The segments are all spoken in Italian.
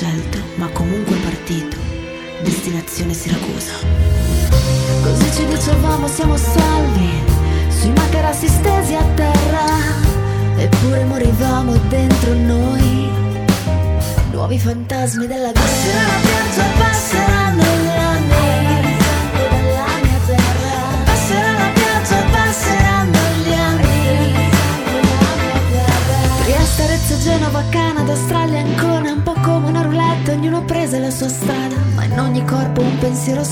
scelto, ma comunque partito. Destinazione Siracusa. Così ci dicevamo siamo salvi, sui materassi stesi a terra, eppure morivamo dentro noi, nuovi fantasmi della guerra.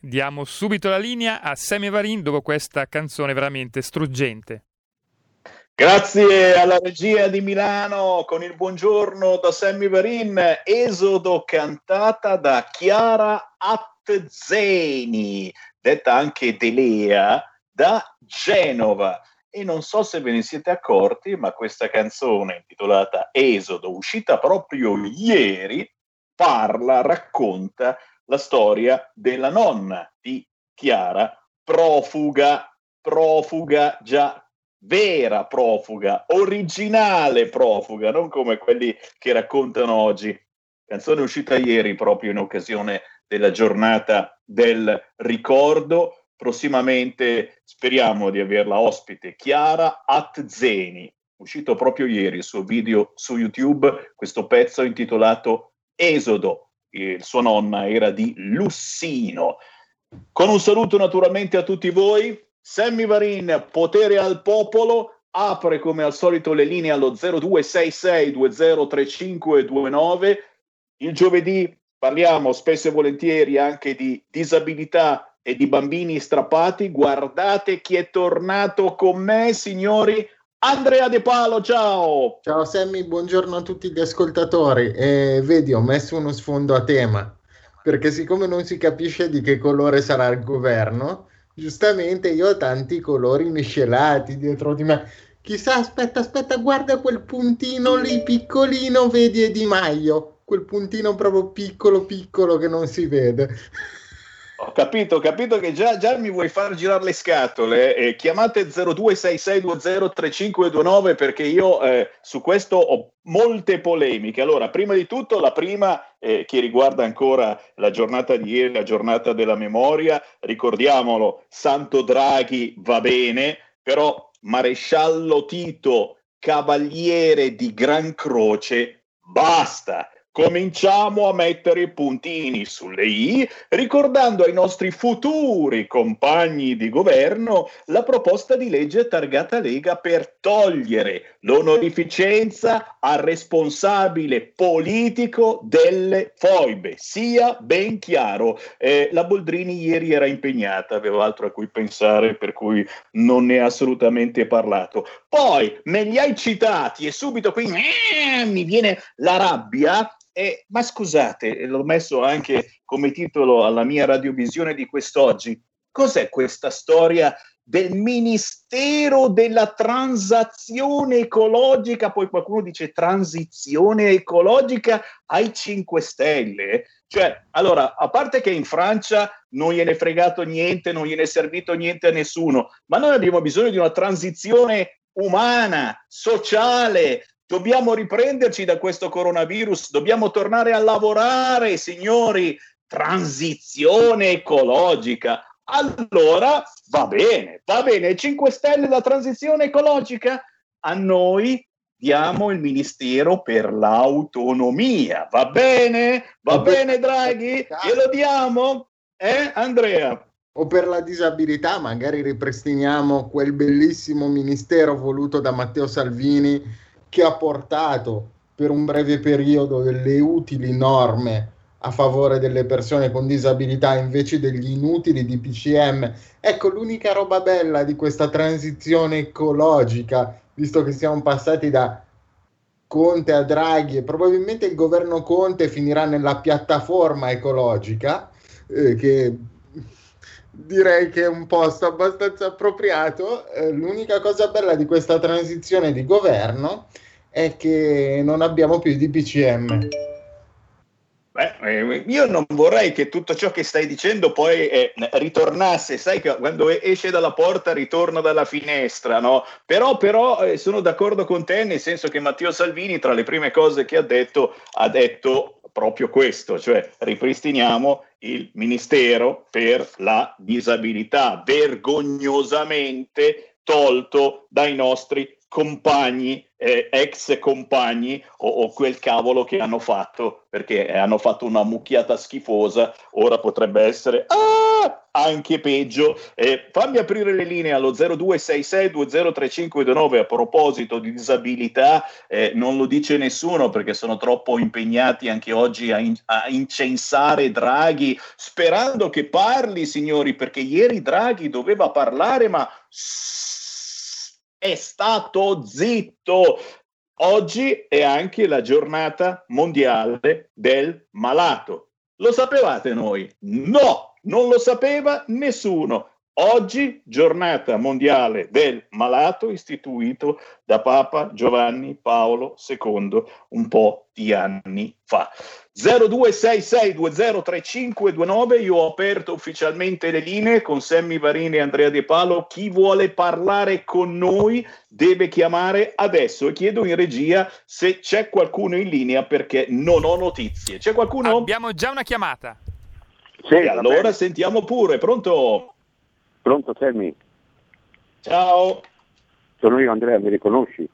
Diamo subito la linea a Sammy Varin dopo questa canzone veramente struggente. Grazie alla regia di Milano con il buongiorno da Sammy Varin, Esodo cantata da Chiara Atzeni, detta anche Delea, da Genova. E non so se ve ne siete accorti, ma questa canzone intitolata Esodo, uscita proprio ieri, parla, racconta la storia della nonna di Chiara, profuga, profuga già vera profuga, originale profuga, non come quelli che raccontano oggi. Canzone uscita ieri proprio in occasione della giornata del ricordo. Prossimamente speriamo di averla ospite Chiara Atzeni, uscito proprio ieri il suo video su YouTube, questo pezzo intitolato Esodo, eh, sua nonna era di Lussino. Con un saluto naturalmente a tutti voi, Sammy Varin, potere al popolo, apre come al solito le linee allo 0266203529. Il giovedì parliamo spesso e volentieri anche di disabilità e di bambini strappati. Guardate chi è tornato con me, signori, Andrea De Palo, ciao! Ciao Sammy, buongiorno a tutti gli ascoltatori. Eh, vedi, ho messo uno sfondo a tema, perché siccome non si capisce di che colore sarà il governo, giustamente io ho tanti colori miscelati dietro di me. Chissà, aspetta, aspetta, guarda quel puntino lì piccolino, vedi è Di Maio, quel puntino proprio piccolo piccolo che non si vede. Ho capito, ho capito che già, già mi vuoi far girare le scatole. Eh, chiamate 0266203529 perché io eh, su questo ho molte polemiche. Allora, prima di tutto, la prima eh, che riguarda ancora la giornata di ieri, la giornata della memoria. Ricordiamolo, Santo Draghi va bene, però Maresciallo Tito, cavaliere di Gran Croce, basta Cominciamo a mettere i puntini sulle i, ricordando ai nostri futuri compagni di governo la proposta di legge targata Lega per togliere l'onorificenza al responsabile politico delle foibe. Sia ben chiaro, eh, la Boldrini ieri era impegnata, aveva altro a cui pensare, per cui non ne ha assolutamente parlato. Poi me li hai citati e subito qui eh, mi viene la rabbia eh, ma scusate, l'ho messo anche come titolo alla mia radiovisione di quest'oggi. Cos'è questa storia del Ministero della Transazione Ecologica? Poi qualcuno dice transizione ecologica ai 5 Stelle. Cioè, allora, a parte che in Francia non gliene fregato niente, non gliene è servito niente a nessuno, ma noi abbiamo bisogno di una transizione umana, sociale, Dobbiamo riprenderci da questo coronavirus, dobbiamo tornare a lavorare, signori. Transizione ecologica. Allora va bene, va bene. 5 Stelle la transizione ecologica. A noi diamo il Ministero per l'autonomia. Va bene? Va bene, Draghi? Glielo diamo? Eh, Andrea? O per la disabilità, magari ripristiniamo quel bellissimo ministero voluto da Matteo Salvini che ha portato per un breve periodo delle utili norme a favore delle persone con disabilità invece degli inutili di PCM. Ecco, l'unica roba bella di questa transizione ecologica, visto che siamo passati da Conte a Draghi e probabilmente il governo Conte finirà nella piattaforma ecologica, eh, che direi che è un posto abbastanza appropriato. Eh, l'unica cosa bella di questa transizione di governo è che non abbiamo più di BCM. Beh, eh, io non vorrei che tutto ciò che stai dicendo poi eh, ritornasse, sai che quando esce dalla porta ritorna dalla finestra, no? Però, però eh, sono d'accordo con te nel senso che Matteo Salvini tra le prime cose che ha detto ha detto proprio questo, cioè ripristiniamo il Ministero per la disabilità, vergognosamente tolto dai nostri compagni, eh, ex compagni o, o, quel cavolo che hanno fatto, perché hanno fatto una mucchiata schifosa, ora potrebbe essere ah, anche peggio. Eh, fammi aprire le linee allo 0266203529 a proposito di disabilità, eh, non lo dice nessuno perché sono troppo impegnati anche oggi a, in, a incensare Draghi, sperando che parli, signori, perché ieri Draghi doveva parlare, ma è stato zitto. Oggi è anche la giornata mondiale del malato. Lo sapevate noi? No, non lo sapeva nessuno. Oggi, giornata mondiale del malato, istituito da Papa Giovanni Paolo II un po' di anni fa. 0266203529, io ho aperto ufficialmente le linee con Sammy Varini e Andrea De Palo. Chi vuole parlare con noi deve chiamare adesso e chiedo in regia se c'è qualcuno in linea perché non ho notizie. C'è qualcuno? Abbiamo già una chiamata. Sì, allora sentiamo pure, pronto? Pronto Sammy? Ciao. Sono io Andrea, mi riconosci?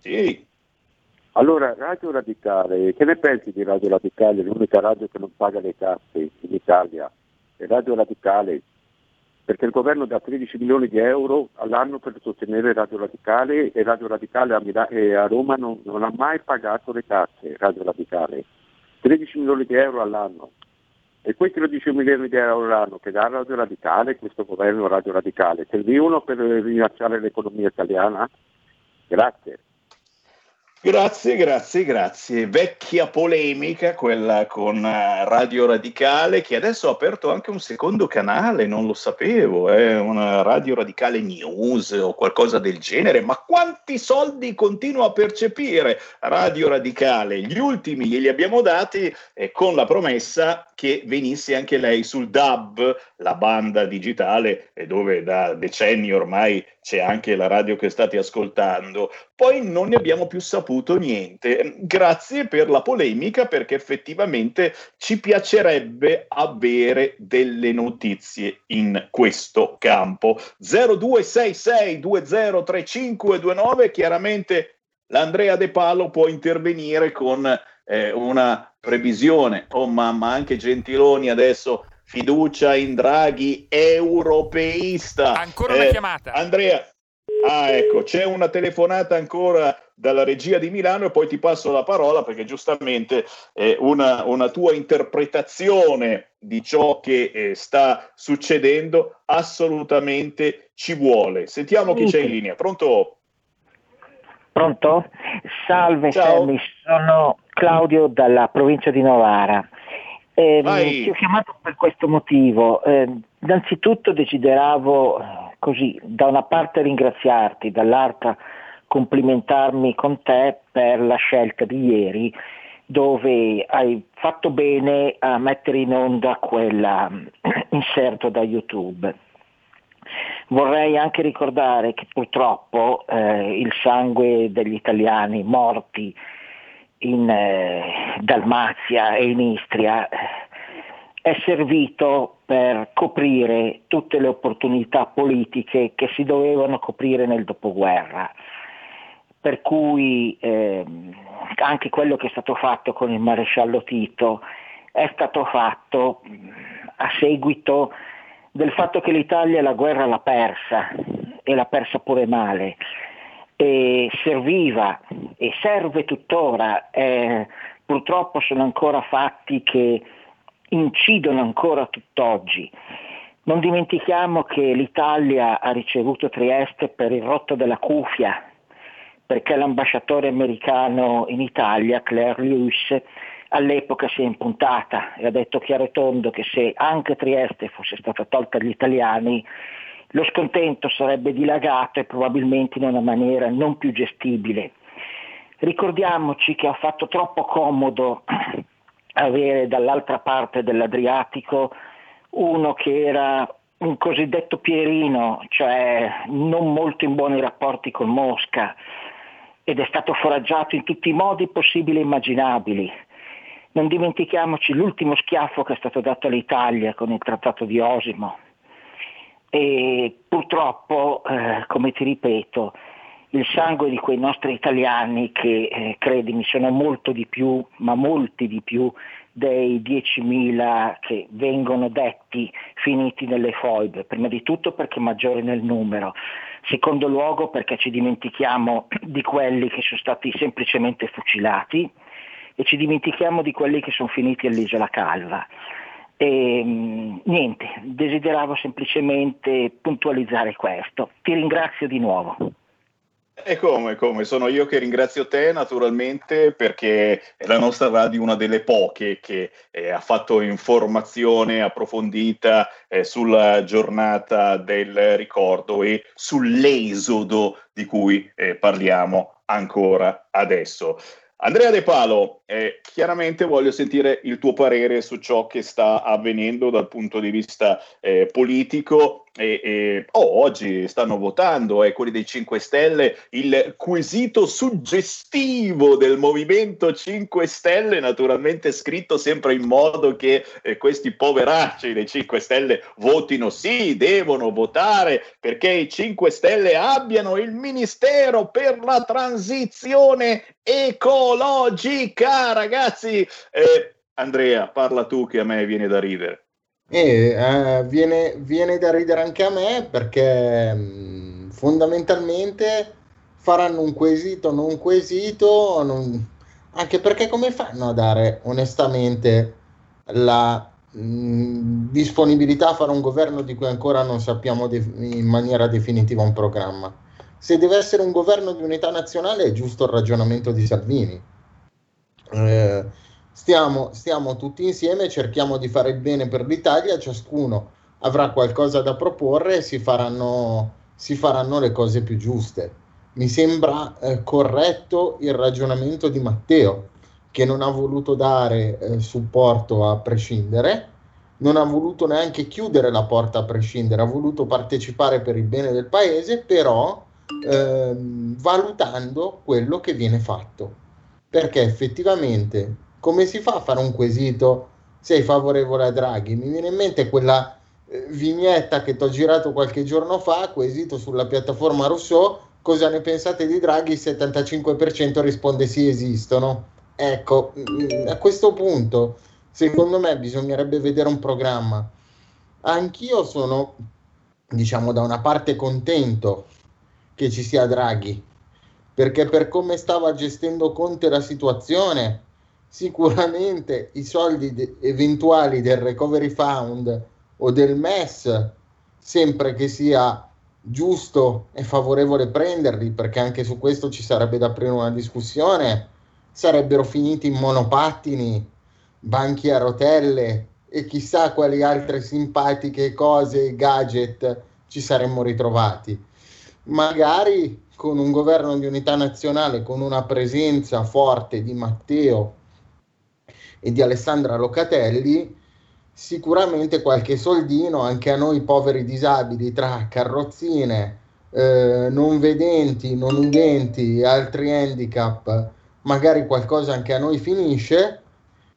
Sì. Allora, Radio Radicale, che ne pensi di Radio Radicale, l'unica radio che non paga le tasse in Italia? È Radio Radicale, perché il governo dà 13 milioni di euro all'anno per sostenere Radio Radicale e Radio Radicale a, Mil- a Roma non, non ha mai pagato le tasse, Radio Radicale. 13 milioni di euro all'anno. E questi 13 milioni di euro all'anno che dà Radio Radicale, questo governo Radio Radicale, servivano per rilanciare l'economia italiana? Grazie. Grazie, grazie, grazie. Vecchia polemica, quella con eh, Radio Radicale, che adesso ha aperto anche un secondo canale, non lo sapevo, è una Radio Radicale News o qualcosa del genere, ma quanti soldi continua a percepire Radio Radicale? Gli ultimi glieli abbiamo dati eh, con la promessa che venisse anche lei sul DAB, la banda digitale, dove da decenni ormai c'è anche la radio che state ascoltando. Poi non ne abbiamo più saputo niente. Grazie per la polemica perché effettivamente ci piacerebbe avere delle notizie in questo campo. 0266203529 chiaramente l'Andrea De Palo può intervenire con eh, una previsione. Oh mamma, anche Gentiloni adesso fiducia in Draghi europeista. Ancora una eh, chiamata. Andrea, ah ecco, c'è una telefonata ancora dalla regia di Milano e poi ti passo la parola perché giustamente eh, una, una, tua interpretazione di ciò che eh, sta succedendo assolutamente ci vuole. Sentiamo chi c'è in linea. Pronto? Pronto? Salve. Sammy, sono Claudio dalla provincia di Novara. Eh, ti ho chiamato per questo motivo. Eh, innanzitutto desideravo così da una parte ringraziarti, dall'altra complimentarmi con te per la scelta di ieri dove hai fatto bene a mettere in onda quell'inserto da YouTube. Vorrei anche ricordare che purtroppo eh, il sangue degli italiani morti in eh, Dalmazia e in Istria eh, è servito per coprire tutte le opportunità politiche che si dovevano coprire nel dopoguerra. Per cui ehm, anche quello che è stato fatto con il maresciallo Tito è stato fatto mh, a seguito del fatto che l'Italia la guerra l'ha persa e l'ha persa pure male e serviva e serve tuttora, eh, purtroppo sono ancora fatti che incidono ancora tutt'oggi. Non dimentichiamo che l'Italia ha ricevuto Trieste per il rotto della cuffia, perché l'ambasciatore americano in Italia, Claire Lewis, all'epoca si è impuntata e ha detto chiaro e tondo che se anche Trieste fosse stata tolta agli italiani, lo scontento sarebbe dilagato e probabilmente in una maniera non più gestibile. Ricordiamoci che ha fatto troppo comodo avere dall'altra parte dell'Adriatico uno che era un cosiddetto Pierino, cioè non molto in buoni rapporti con Mosca, ed è stato foraggiato in tutti i modi possibili e immaginabili. Non dimentichiamoci l'ultimo schiaffo che è stato dato all'Italia con il trattato di Osimo. E purtroppo, eh, come ti ripeto, il sangue di quei nostri italiani che, eh, credimi, sono molto di più, ma molti di più dei 10.000 che vengono detti finiti nelle foibe, prima di tutto perché maggiori nel numero, secondo luogo perché ci dimentichiamo di quelli che sono stati semplicemente fucilati e ci dimentichiamo di quelli che sono finiti all'isola Calva. E, niente, desideravo semplicemente puntualizzare questo. Ti ringrazio di nuovo. E come, come, sono io che ringrazio te naturalmente perché la nostra radio è una delle poche che eh, ha fatto informazione approfondita eh, sulla giornata del ricordo e sull'esodo di cui eh, parliamo ancora adesso. Andrea De Palo, eh, chiaramente voglio sentire il tuo parere su ciò che sta avvenendo dal punto di vista eh, politico. E, e oh, oggi stanno votando eh, quelli dei 5 Stelle il quesito suggestivo del Movimento 5 Stelle, naturalmente scritto sempre in modo che eh, questi poveracci dei 5 Stelle votino sì, devono votare perché i 5 Stelle abbiano il Ministero per la transizione ecologica, ragazzi. Eh, Andrea, parla tu che a me viene da ridere. E eh, viene, viene, da ridere anche a me perché mh, fondamentalmente faranno un quesito, non un quesito, non... anche perché come fanno a dare onestamente la mh, disponibilità a fare un governo di cui ancora non sappiamo de- in maniera definitiva un programma? Se deve essere un governo di unità nazionale è giusto il ragionamento di Salvini. Eh, stiamo, stiamo tutti insieme, cerchiamo di fare il bene per l'Italia, ciascuno avrà qualcosa da proporre e si faranno, si faranno le cose più giuste. Mi sembra eh, corretto il ragionamento di Matteo, che non ha voluto dare eh, supporto a prescindere, non ha voluto neanche chiudere la porta a prescindere, ha voluto partecipare per il bene del paese, però ehm, valutando quello che viene fatto. Perché effettivamente, come si fa a fare un quesito sei favorevole a Draghi? Mi viene in mente quella eh, vignetta che ti ho girato qualche giorno fa, quesito sulla piattaforma Rousseau, cosa ne pensate di Draghi? Il 75% risponde sì, esistono. Ecco, mm, a questo punto, secondo me bisognerebbe vedere un programma. Anch'io sono, diciamo, da una parte contento che ci sia Draghi, perché per come stava gestendo Conte la situazione, sicuramente i soldi de- eventuali del Recovery Fund o del MES, sempre che sia giusto e favorevole prenderli, perché anche su questo ci sarebbe da aprire una discussione, sarebbero finiti in monopattini, banchi a rotelle e chissà quali altre simpatiche cose, gadget ci saremmo ritrovati. Magari con un governo di unità nazionale, con una presenza forte di Matteo e di Alessandra Locatelli, sicuramente qualche soldino anche a noi poveri disabili tra carrozzine, eh, non vedenti, non udenti, altri handicap, magari qualcosa anche a noi finisce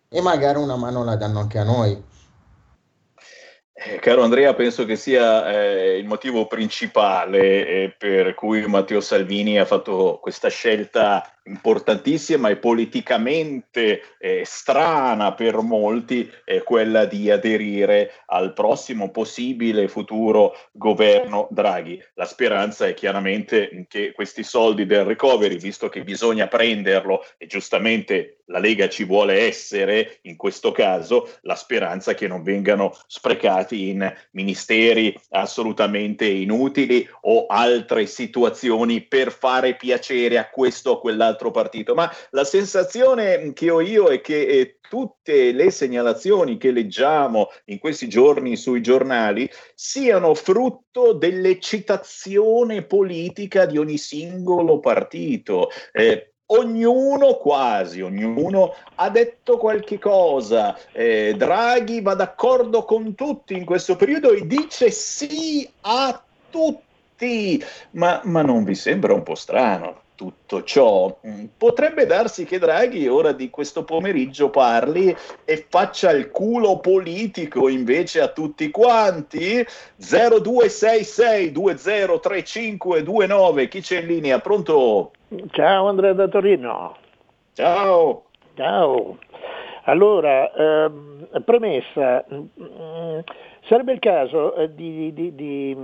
e magari una mano la danno anche a noi. Eh, caro Andrea, penso che sia eh, il motivo principale eh, per cui Matteo Salvini ha fatto questa scelta importantissima e politicamente eh, strana per molti è quella di aderire al prossimo possibile futuro governo Draghi. La speranza è chiaramente che questi soldi del recovery, visto che bisogna prenderlo e giustamente la Lega ci vuole essere in questo caso, la speranza che non vengano sprecati in ministeri assolutamente inutili o altre situazioni per fare piacere a questo o quell'altro altro partito, ma la sensazione che ho io è che eh, tutte le segnalazioni che leggiamo in questi giorni sui giornali siano frutto dell'eccitazione politica di ogni singolo partito. Eh, ognuno, quasi ognuno, ha detto qualche cosa. Eh, Draghi va d'accordo con tutti in questo periodo e dice sì a tutti. Ma, ma non vi sembra un po' strano? Tutto ciò. Mm, potrebbe darsi che Draghi ora di questo pomeriggio parli e faccia il culo politico invece a tutti quanti. 0266203529, chi c'è in linea? Pronto? Ciao Andrea da Torino. Ciao. Ciao. Allora, ehm, premessa, mh, mm, Sarebbe il caso eh, di, di, di,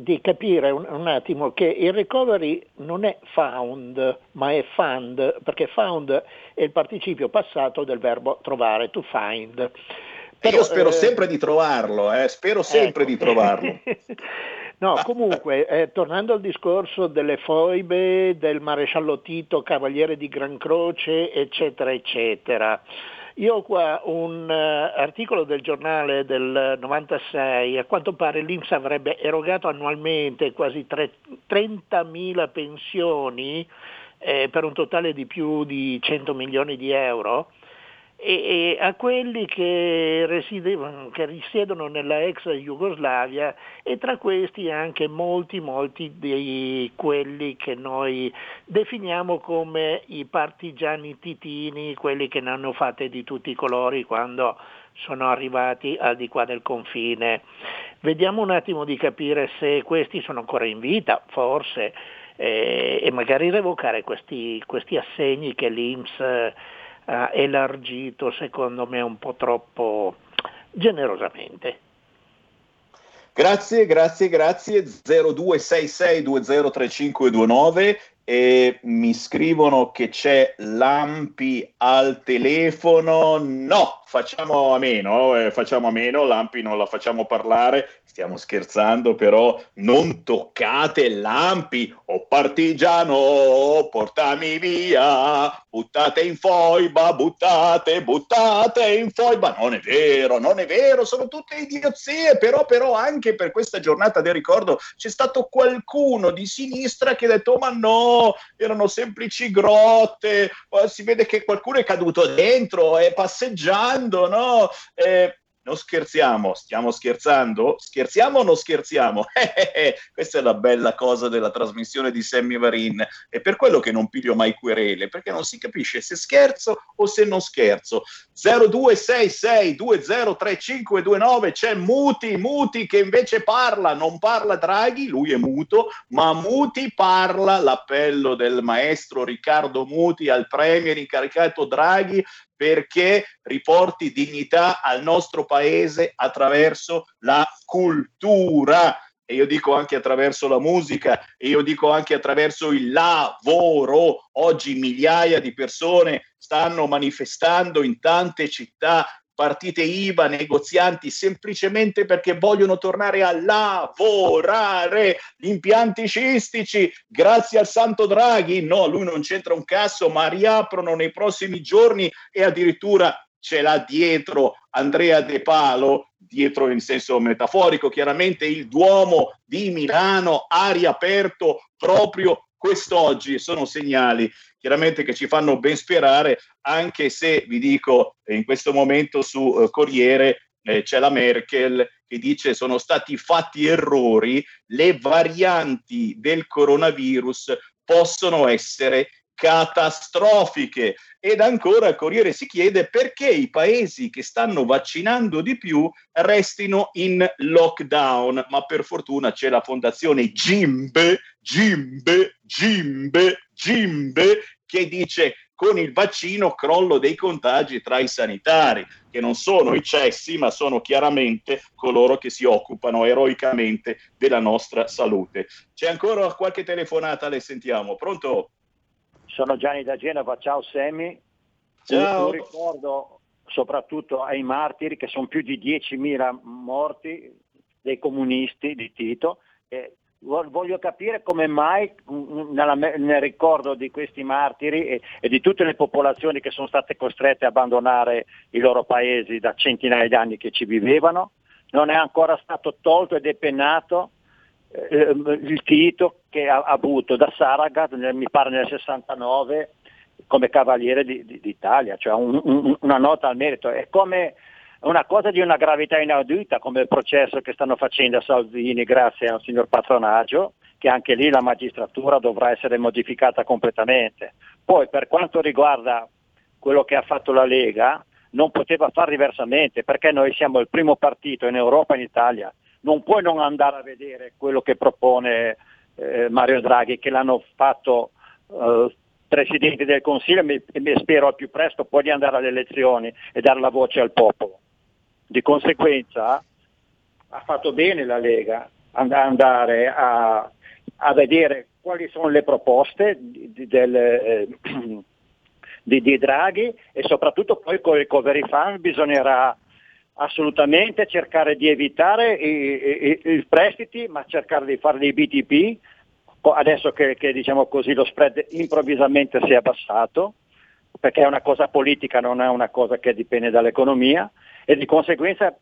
di, capire un, un, attimo che il recovery non è found, ma è fund, perché found è il participio passato del verbo trovare, to find. Però, Io spero eh, sempre di trovarlo, eh, spero sempre ecco. di trovarlo. no, comunque, eh, tornando al discorso delle foibe, del maresciallo Tito, cavaliere di Gran Croce, eccetera, eccetera. Io ho qua un uh, articolo del giornale del 96, a quanto pare l'Inps avrebbe erogato annualmente quasi tre, 30.000 pensioni eh, per un totale di più di 100 milioni di euro e, e a quelli che, che, risiedono nella ex Jugoslavia e tra questi anche molti, molti di quelli che noi definiamo come i partigiani titini, quelli che ne hanno fatte di tutti i colori quando sono arrivati al di qua del confine. Vediamo un attimo di capire se questi sono ancora in vita, forse, eh, e magari revocare questi, questi assegni che l'Inps ha elargito secondo me un po' troppo generosamente. Grazie, grazie, grazie. 0266203529 e mi scrivono che c'è Lampi al telefono. No, facciamo a meno, eh, facciamo a meno, Lampi non la facciamo parlare, Stiamo scherzando, però non toccate lampi, oh partigiano, portami via, buttate in foiba, buttate, buttate in foiba. Non è vero, non è vero, sono tutte idiozie, però, però anche per questa giornata del ricordo c'è stato qualcuno di sinistra che ha detto, ma no, erano semplici grotte, si vede che qualcuno è caduto dentro, è passeggiando, no? Eh, non scherziamo, stiamo scherzando? Scherziamo o non scherziamo? Questa è la bella cosa della trasmissione di Sammy Varin. È per quello che non piglio mai querele, perché non si capisce se scherzo o se non scherzo. 0266203529 c'è Muti, Muti che invece parla, non parla Draghi, lui è muto, ma Muti parla, l'appello del maestro Riccardo Muti al premier incaricato Draghi perché riporti dignità al nostro paese attraverso la cultura e io dico anche attraverso la musica e io dico anche attraverso il lavoro. Oggi migliaia di persone stanno manifestando in tante città partite IVA, negozianti, semplicemente perché vogliono tornare a lavorare. Gli impianti sciistici, grazie al Santo Draghi, no, lui non c'entra un cazzo, ma riaprono nei prossimi giorni e addirittura ce l'ha dietro Andrea De Palo, dietro in senso metaforico, chiaramente il Duomo di Milano ha riaperto proprio quest'oggi. Sono segnali chiaramente che ci fanno ben sperare, anche se vi dico in questo momento su uh, Corriere eh, c'è la Merkel che dice sono stati fatti errori, le varianti del coronavirus possono essere catastrofiche. Ed ancora Corriere si chiede perché i paesi che stanno vaccinando di più restino in lockdown, ma per fortuna c'è la fondazione Gimbe, Gimbe, Gimbe, Gimbe che dice con il vaccino crollo dei contagi tra i sanitari, che non sono i cessi, ma sono chiaramente coloro che si occupano eroicamente della nostra salute. C'è ancora qualche telefonata, le sentiamo. Pronto? Sono Gianni da Genova, ciao Semmi. Ciao. Un ricordo soprattutto ai martiri che sono più di 10.000 morti dei comunisti di Tito. E voglio capire come mai nella, nel ricordo di questi martiri e, e, di tutte le popolazioni che sono state costrette a abbandonare i loro paesi da centinaia di anni che ci vivevano, non è ancora stato tolto e depennato eh, il Tito che ha, avuto da Saragat, mi pare nel 69, come cavaliere di, di, d'Italia, cioè un, un, una nota al merito. È come una cosa di una gravità inaudita come il processo che stanno facendo a Salvini grazie al signor patronaggio, che anche lì la magistratura dovrà essere modificata completamente. Poi per quanto riguarda quello che ha fatto la Lega, non poteva fare diversamente perché noi siamo il primo partito in Europa e in Italia non puoi non andare a vedere quello che propone eh, Mario Draghi, che l'hanno fatto eh, Presidente del Consiglio e spero al più presto poi di andare alle elezioni e dare la voce al popolo. Di conseguenza ha fatto bene la Lega andare a, a vedere quali sono le proposte di, del, eh, di, di Draghi e soprattutto poi con il recovery fund bisognerà assolutamente cercare di evitare i, i, i, prestiti, ma cercare di fare dei BTP, adesso che, che diciamo così, lo spread improvvisamente si è abbassato, perché è una cosa politica, non è una cosa che dipende dall'economia, e di conseguenza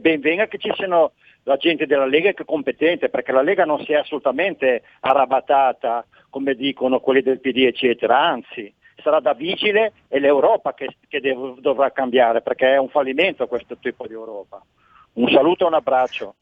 ben venga che ci siano la gente della Lega che è competente, perché la Lega non si è assolutamente arrabattata, come dicono quelli del PD, eccetera, anzi sarà da vigile e l'Europa che, che dev- dovrà cambiare perché è un fallimento questo tipo di Europa. Un saluto e un abbraccio.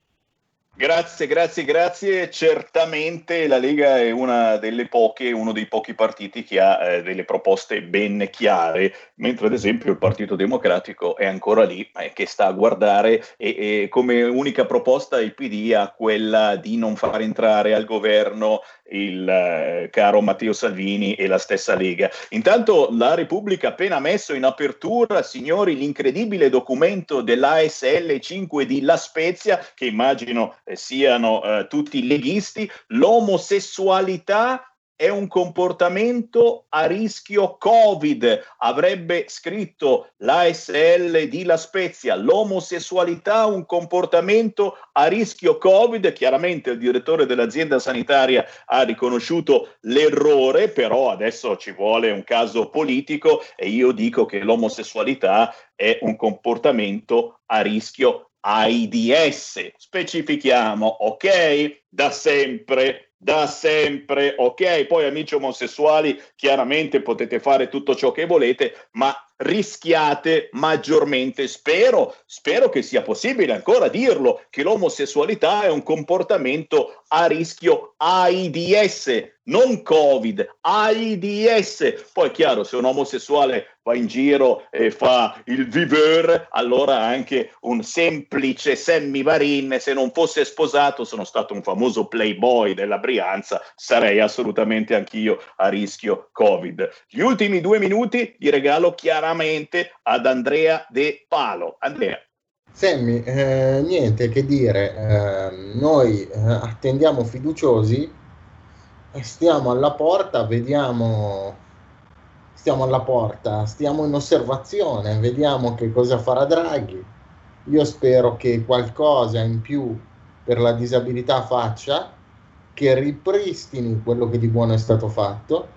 Grazie, grazie, grazie. Certamente la Lega è una delle poche, uno dei pochi partiti che ha eh, delle proposte ben chiare, mentre ad esempio il Partito Democratico è ancora lì, eh, che sta a guardare e, e, come unica proposta il PD ha quella di non far entrare al governo il eh, caro Matteo Salvini e la stessa Lega. Intanto la Repubblica ha appena messo in apertura, signori, l'incredibile documento dell'ASL 5 di La Spezia, che immagino eh, siano eh, tutti leghisti, l'omosessualità è un comportamento a rischio Covid, avrebbe scritto l'ASL di La Spezia, l'omosessualità un comportamento a rischio Covid, chiaramente il direttore dell'azienda sanitaria ha riconosciuto l'errore, però adesso ci vuole un caso politico e io dico che l'omosessualità è un comportamento a rischio AIDS. Specifichiamo, ok? Da sempre da sempre, ok? Poi amici omosessuali, chiaramente potete fare tutto ciò che volete, ma rischiate maggiormente. Spero, spero che sia possibile ancora dirlo, che l'omosessualità è un comportamento a rischio AIDS, non Covid, AIDS. Poi è chiaro, se un omosessuale va in giro e fa il viveur, allora anche un semplice Sammy Varin, se non fosse sposato, sono stato un famoso playboy della Brianza, sarei assolutamente anch'io a rischio Covid. Gli ultimi due minuti di regalo chiaramente ad Andrea De Palo. Andrea. Sammy, eh, niente che dire, eh, noi eh, attendiamo fiduciosi, stiamo alla porta, vediamo, stiamo alla porta, stiamo in osservazione, vediamo che cosa farà Draghi. Io spero che qualcosa in più per la disabilità faccia, che ripristini quello che di buono è stato fatto,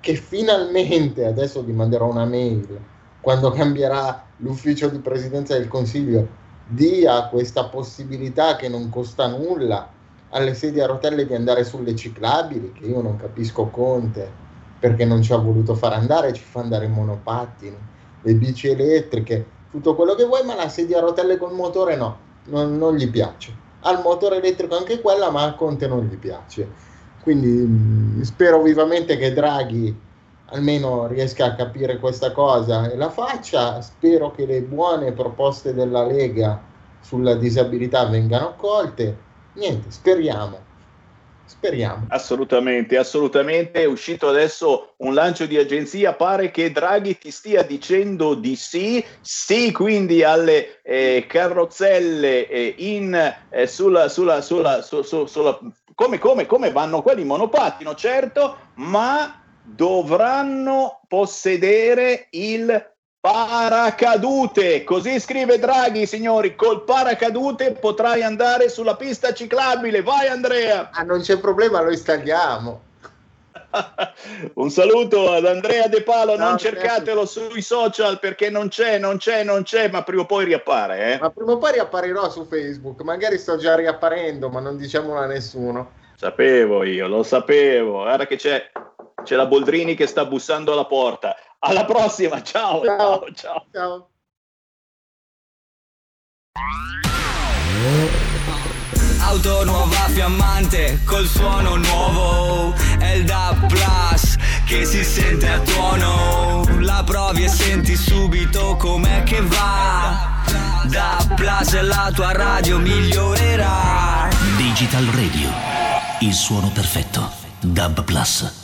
che finalmente, adesso vi manderò una mail, quando cambierà l'ufficio di presidenza del Consiglio, dia questa possibilità che non costa nulla alle sedie a rotelle di andare sulle ciclabili, che io non capisco Conte perché non ci ha voluto far andare, ci fa andare in monopattini, le bici elettriche, tutto quello che vuoi, ma la sedia a rotelle col motore no, non, non gli piace. Ha il motore elettrico anche quella, ma a Conte non gli piace. Quindi mh, mm, spero vivamente che Draghi almeno riesca a capire questa cosa e la faccia. Spero che le buone proposte della Lega sulla disabilità vengano accolte. Niente, speriamo. Speriamo. Assolutamente, assolutamente. È uscito adesso un lancio di agenzia. Pare che Draghi ti stia dicendo di sì, sì, quindi alle eh, carrozzelle eh, in, eh, sulla, sulla, sulla, su, su, sulla come, come, come vanno quelli monopattino, certo, ma dovranno possedere il paracadute. Così scrive Draghi, signori, col paracadute potrai andare sulla pista ciclabile. Vai Andrea. Ah, non c'è problema, lo installiamo. Un saluto ad Andrea De Palo, Ciao, non cercatelo sui social perché non c'è, non c'è, non c'è, ma prima o poi riappare. Eh? Ma prima o poi riapparirò su Facebook, magari sto già riapparendo, ma non diciamolo a nessuno. Sapevo io, lo sapevo. Guarda che c'è c'è la Boldrini che sta bussando alla porta. Alla prossima, ciao. Ciao, ciao. ciao. Auto nuova fiammante col suono nuovo È il DAB Plus che si sente a tuono La provi e senti subito com'è che va DAB Plus la tua radio migliorerà Digital Radio, il suono perfetto DAB Plus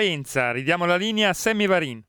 Tua apparenza. Ridiamo la linea a Sammy Varin.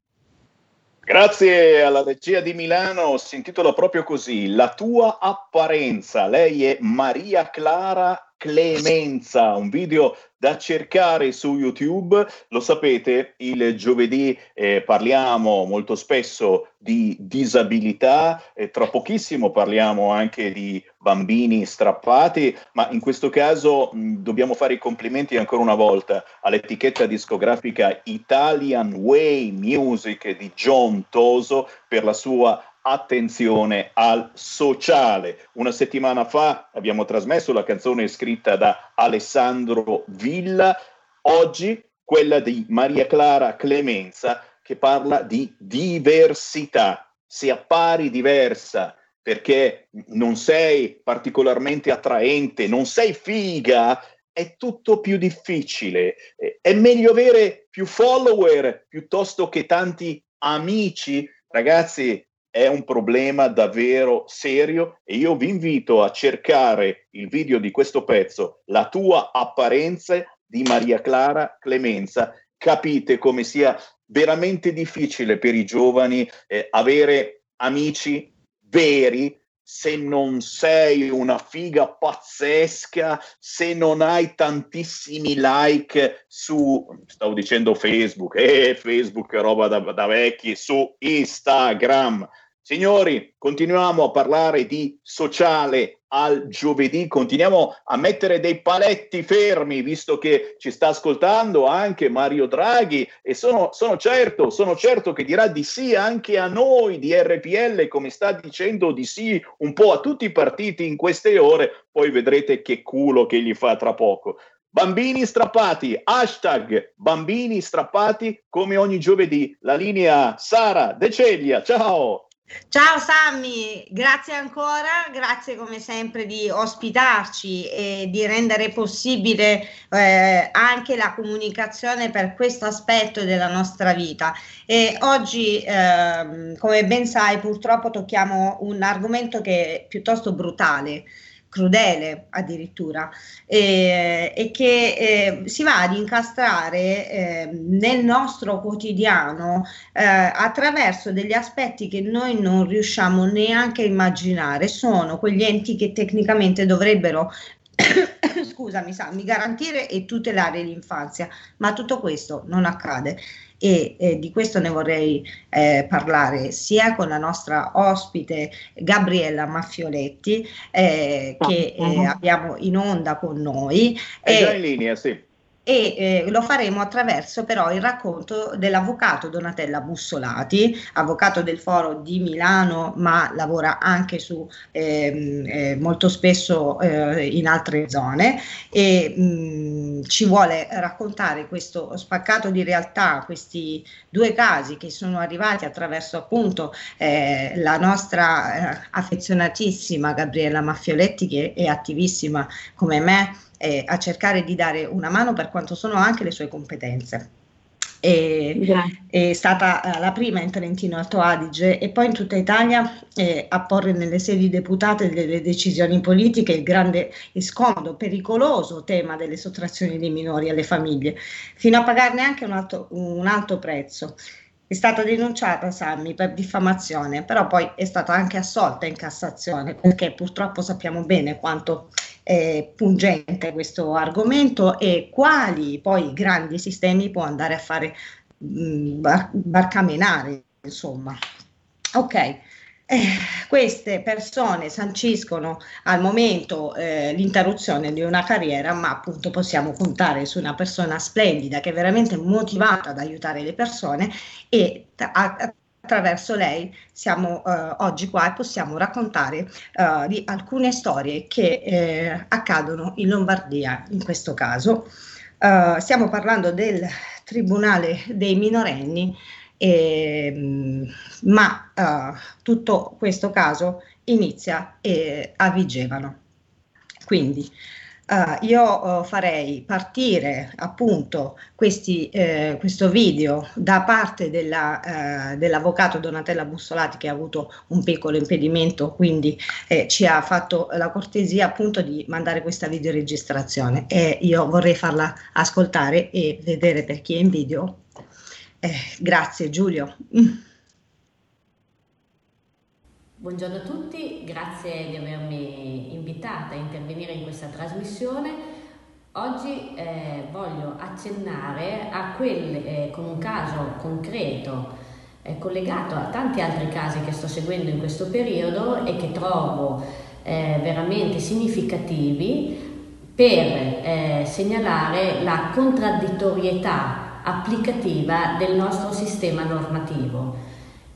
Grazie alla regia di Milano, si intitola proprio così, La tua apparenza. Lei è Maria Clara Clemenza, un video da cercare su YouTube. Lo sapete, il giovedì eh, parliamo molto spesso di disabilità, e tra pochissimo parliamo anche di bambini strappati, ma in questo caso mh, dobbiamo fare i complimenti ancora una volta all'etichetta discografica Italian Way Music di John Toso per la sua attenzione al sociale. Una settimana fa abbiamo trasmesso la canzone scritta da Alessandro Villa, oggi quella di Maria Clara Clemenza che parla di diversità. Se appari diversa perché non sei particolarmente attraente, non sei figa, è tutto più difficile. È meglio avere più follower piuttosto che tanti amici. Ragazzi, è un problema davvero serio e io vi invito a cercare il video di questo pezzo, La tua apparenza di Maria Clara Clemenza. Capite come sia veramente difficile per i giovani eh, avere amici veri se non sei una figa pazzesca, se non hai tantissimi like su, stavo dicendo Facebook, eh, Facebook roba da, da vecchi, su Instagram. Signori, continuiamo a parlare di sociale al giovedì, continuiamo a mettere dei paletti fermi, visto che ci sta ascoltando anche Mario Draghi e sono, sono certo, sono certo che dirà di sì anche a noi di RPL, come sta dicendo di sì un po' a tutti i partiti in queste ore, poi vedrete che culo che gli fa tra poco. Bambini strappati, hashtag bambini strappati come ogni giovedì. La linea Sara De Ceglia, ciao! Ciao Sammy, grazie ancora, grazie come sempre di ospitarci e di rendere possibile eh, anche la comunicazione per questo aspetto della nostra vita. E oggi, ehm, come ben sai, purtroppo tocchiamo un argomento che è piuttosto brutale crudele addirittura eh, e che eh, si va ad incastrare eh, nel nostro quotidiano eh, attraverso degli aspetti che noi non riusciamo neanche a immaginare. Sono quegli enti che tecnicamente dovrebbero scusami Sammy, garantire e tutelare l'infanzia ma tutto questo non accade e eh, di questo ne vorrei eh, parlare sia con la nostra ospite Gabriella Maffioletti eh, che eh, abbiamo in onda con noi. È già in linea, sì. E eh, lo faremo attraverso però il racconto dell'avvocato Donatella Bussolati, avvocato del Foro di Milano, ma lavora anche su ehm, eh, molto spesso eh, in altre zone. E mh, ci vuole raccontare questo spaccato di realtà, questi due casi che sono arrivati attraverso appunto eh, la nostra eh, affezionatissima Gabriella Maffioletti che è attivissima come me eh, a cercare di dare una mano per quanto sono anche le sue competenze. E, è stata eh, la prima in Trentino Alto Adige e poi in tutta Italia eh, a porre nelle sedi deputate delle decisioni politiche il grande e scomodo, pericoloso tema delle sottrazioni dei minori alle famiglie, fino a pagarne anche un alto, un alto prezzo. È stata denunciata Sammy per diffamazione, però poi è stata anche assolta in Cassazione perché purtroppo sappiamo bene quanto è pungente questo argomento e quali poi grandi sistemi può andare a fare mh, bar- barcamenare, insomma. Ok. Eh, queste persone sanciscono al momento eh, l'interruzione di una carriera, ma appunto possiamo contare su una persona splendida che è veramente motivata ad aiutare le persone e a, attraverso lei siamo eh, oggi qua e possiamo raccontare eh, di alcune storie che eh, accadono in Lombardia in questo caso. Uh, stiamo parlando del Tribunale dei minorenni eh, ma uh, tutto questo caso inizia eh, a Vigevano. Quindi uh, io farei partire appunto questi, eh, questo video da parte della, dell'avvocato Donatella Bussolati che ha avuto un piccolo impedimento, quindi eh, ci ha fatto la cortesia appunto di mandare questa videoregistrazione e io vorrei farla ascoltare e vedere per chi è in video eh, grazie Giulio. Buongiorno a tutti, grazie di avermi invitata a intervenire in questa trasmissione. Oggi eh, voglio accennare a quel, eh, con un caso concreto eh, collegato a tanti altri casi che sto seguendo in questo periodo e che trovo eh, veramente significativi per eh, segnalare la contraddittorietà applicativa del nostro sistema normativo.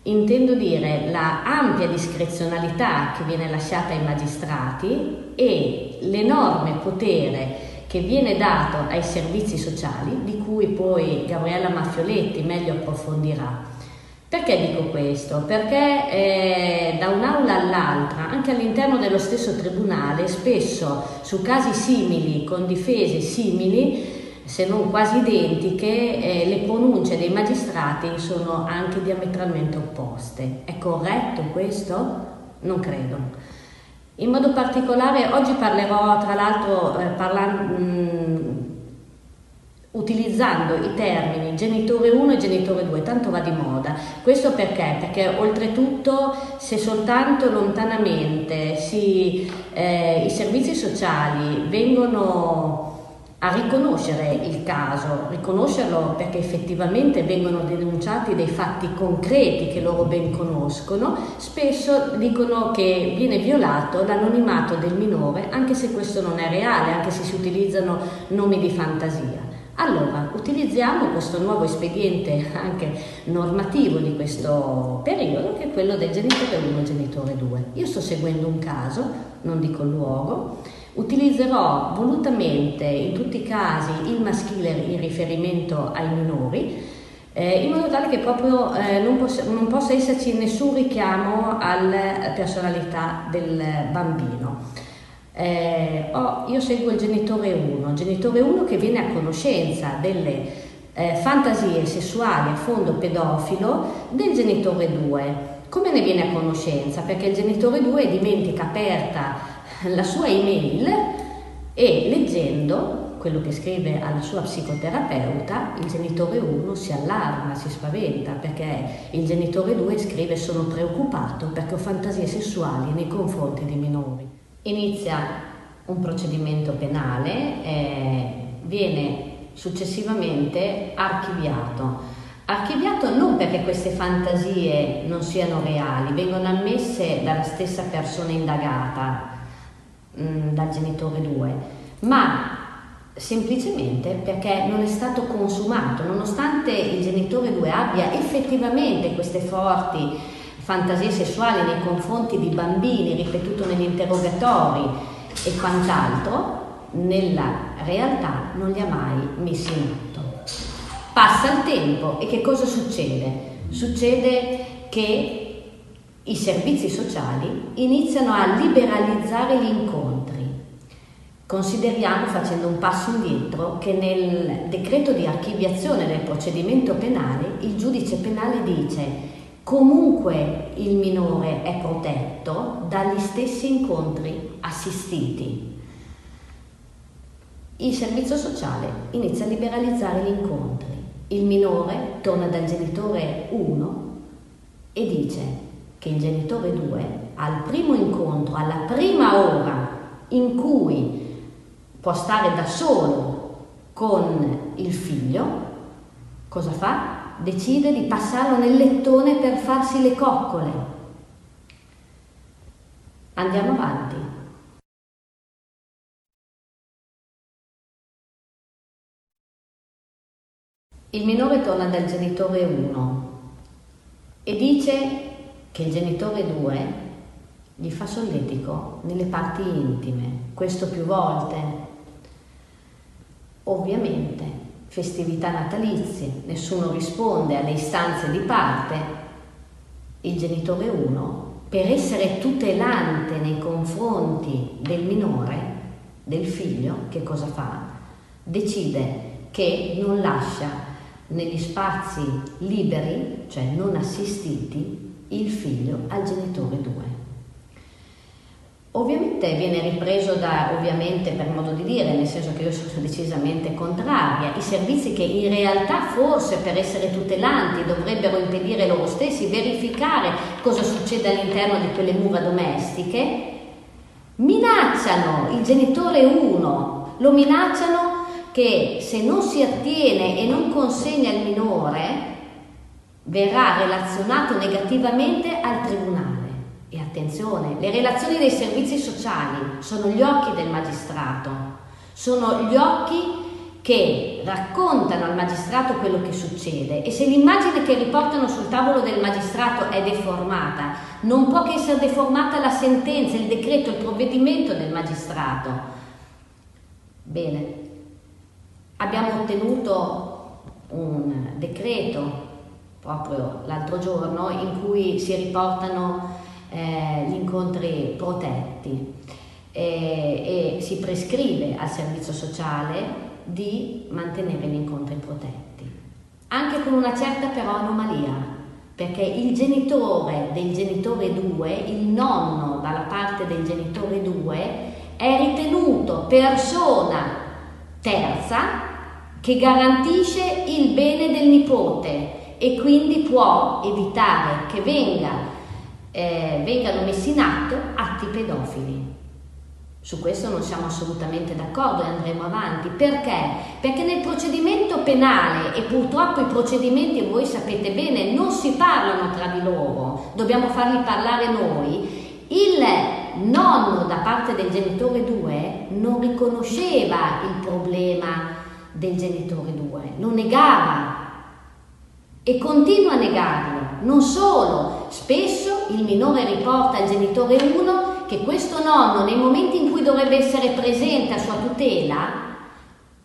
Intendo dire la ampia discrezionalità che viene lasciata ai magistrati e l'enorme potere che viene dato ai servizi sociali, di cui poi Gabriella Maffioletti meglio approfondirà. Perché dico questo? Perché eh, da un'aula all'altra, anche all'interno dello stesso tribunale, spesso su casi simili, con difese simili, se non quasi identiche, eh, le pronunce dei magistrati sono anche diametralmente opposte. È corretto questo? Non credo. In modo particolare oggi parlerò, tra l'altro, eh, parlan- mh, utilizzando i termini genitore 1 e genitore 2, tanto va di moda. Questo perché? Perché oltretutto se soltanto lontanamente si, eh, i servizi sociali vengono a riconoscere il caso, riconoscerlo perché effettivamente vengono denunciati dei fatti concreti che loro ben conoscono, spesso dicono che viene violato l'anonimato del minore anche se questo non è reale, anche se si utilizzano nomi di fantasia. Allora, utilizziamo questo nuovo espediente anche normativo di questo periodo che è quello del genitore 1 e genitore 2. Io sto seguendo un caso, non dico il luogo, Utilizzerò volutamente in tutti i casi il maschile in riferimento ai minori, eh, in modo tale che proprio eh, non, poss- non, possa esserci nessun richiamo alla personalità del bambino. Eh, oh, io seguo il genitore 1, genitore 1 che viene a conoscenza delle eh, fantasie sessuali a fondo pedofilo del genitore 2. Come ne viene a conoscenza? Perché il genitore 2 dimentica aperta la sua email e leggendo quello che scrive alla sua psicoterapeuta, il genitore 1 si allarma, si spaventa perché il genitore 2 scrive sono preoccupato perché ho fantasie sessuali nei confronti di minori. Inizia un procedimento penale, eh, viene successivamente archiviato. Archiviato non perché queste fantasie non siano reali, vengono ammesse dalla stessa persona indagata, Mm, dal genitore 2, ma semplicemente perché non è stato consumato, nonostante il genitore 2 abbia effettivamente queste forti fantasie sessuali nei confronti di bambini, ripetuto negli interrogatori e quant'altro, nella realtà non li ha mai messi in atto. Passa il tempo e che cosa succede? Succede che i servizi sociali iniziano a liberalizzare gli incontri. Consideriamo, facendo un passo indietro, che nel decreto di archiviazione del procedimento penale il giudice penale dice comunque il minore è protetto dagli stessi incontri assistiti. Il servizio sociale inizia a liberalizzare gli incontri il minore torna dal genitore 1 e dice che il genitore 2 al primo incontro, alla prima ora in cui può stare da solo con il figlio, cosa fa? Decide di passarlo nel lettone per farsi le coccole. Andiamo avanti. Il minore torna dal genitore 1 e dice che il genitore 2 gli fa solletico nelle parti intime, questo più volte. Ovviamente, festività natalizie, nessuno risponde alle istanze di parte. Il genitore 1, per essere tutelante nei confronti del minore, del figlio, che cosa fa? Decide che non lascia negli spazi liberi, cioè non assistiti, il figlio al genitore 2. Ovviamente viene ripreso da, ovviamente per modo di dire, nel senso che io sono decisamente contraria, i servizi che in realtà forse per essere tutelanti dovrebbero impedire loro stessi verificare cosa succede all'interno di quelle mura domestiche, minacciano il genitore 1, lo minacciano che se non si attiene e non consegna il minore verrà relazionato negativamente al tribunale. E attenzione, le relazioni dei servizi sociali sono gli occhi del magistrato, sono gli occhi che raccontano al magistrato quello che succede e se l'immagine che riportano sul tavolo del magistrato è deformata, non può che essere deformata la sentenza, il decreto, il provvedimento del magistrato. Bene, abbiamo ottenuto un decreto proprio l'altro giorno in cui si riportano eh, gli incontri protetti e, e si prescrive al servizio sociale di mantenere gli incontri protetti, anche con una certa però anomalia, perché il genitore del genitore 2, il nonno dalla parte del genitore 2, è ritenuto persona terza che garantisce il bene del nipote e quindi può evitare che venga eh, vengano messi in atto atti pedofili. Su questo non siamo assolutamente d'accordo e andremo avanti. Perché? Perché nel procedimento penale, e purtroppo i procedimenti, voi sapete bene, non si parlano tra di loro, dobbiamo farli parlare noi, il nonno da parte del genitore 2 non riconosceva il problema del genitore 2, lo negava e continua a negarlo. Non solo, spesso il minore riporta al genitore 1 che questo nonno nei momenti in cui dovrebbe essere presente a sua tutela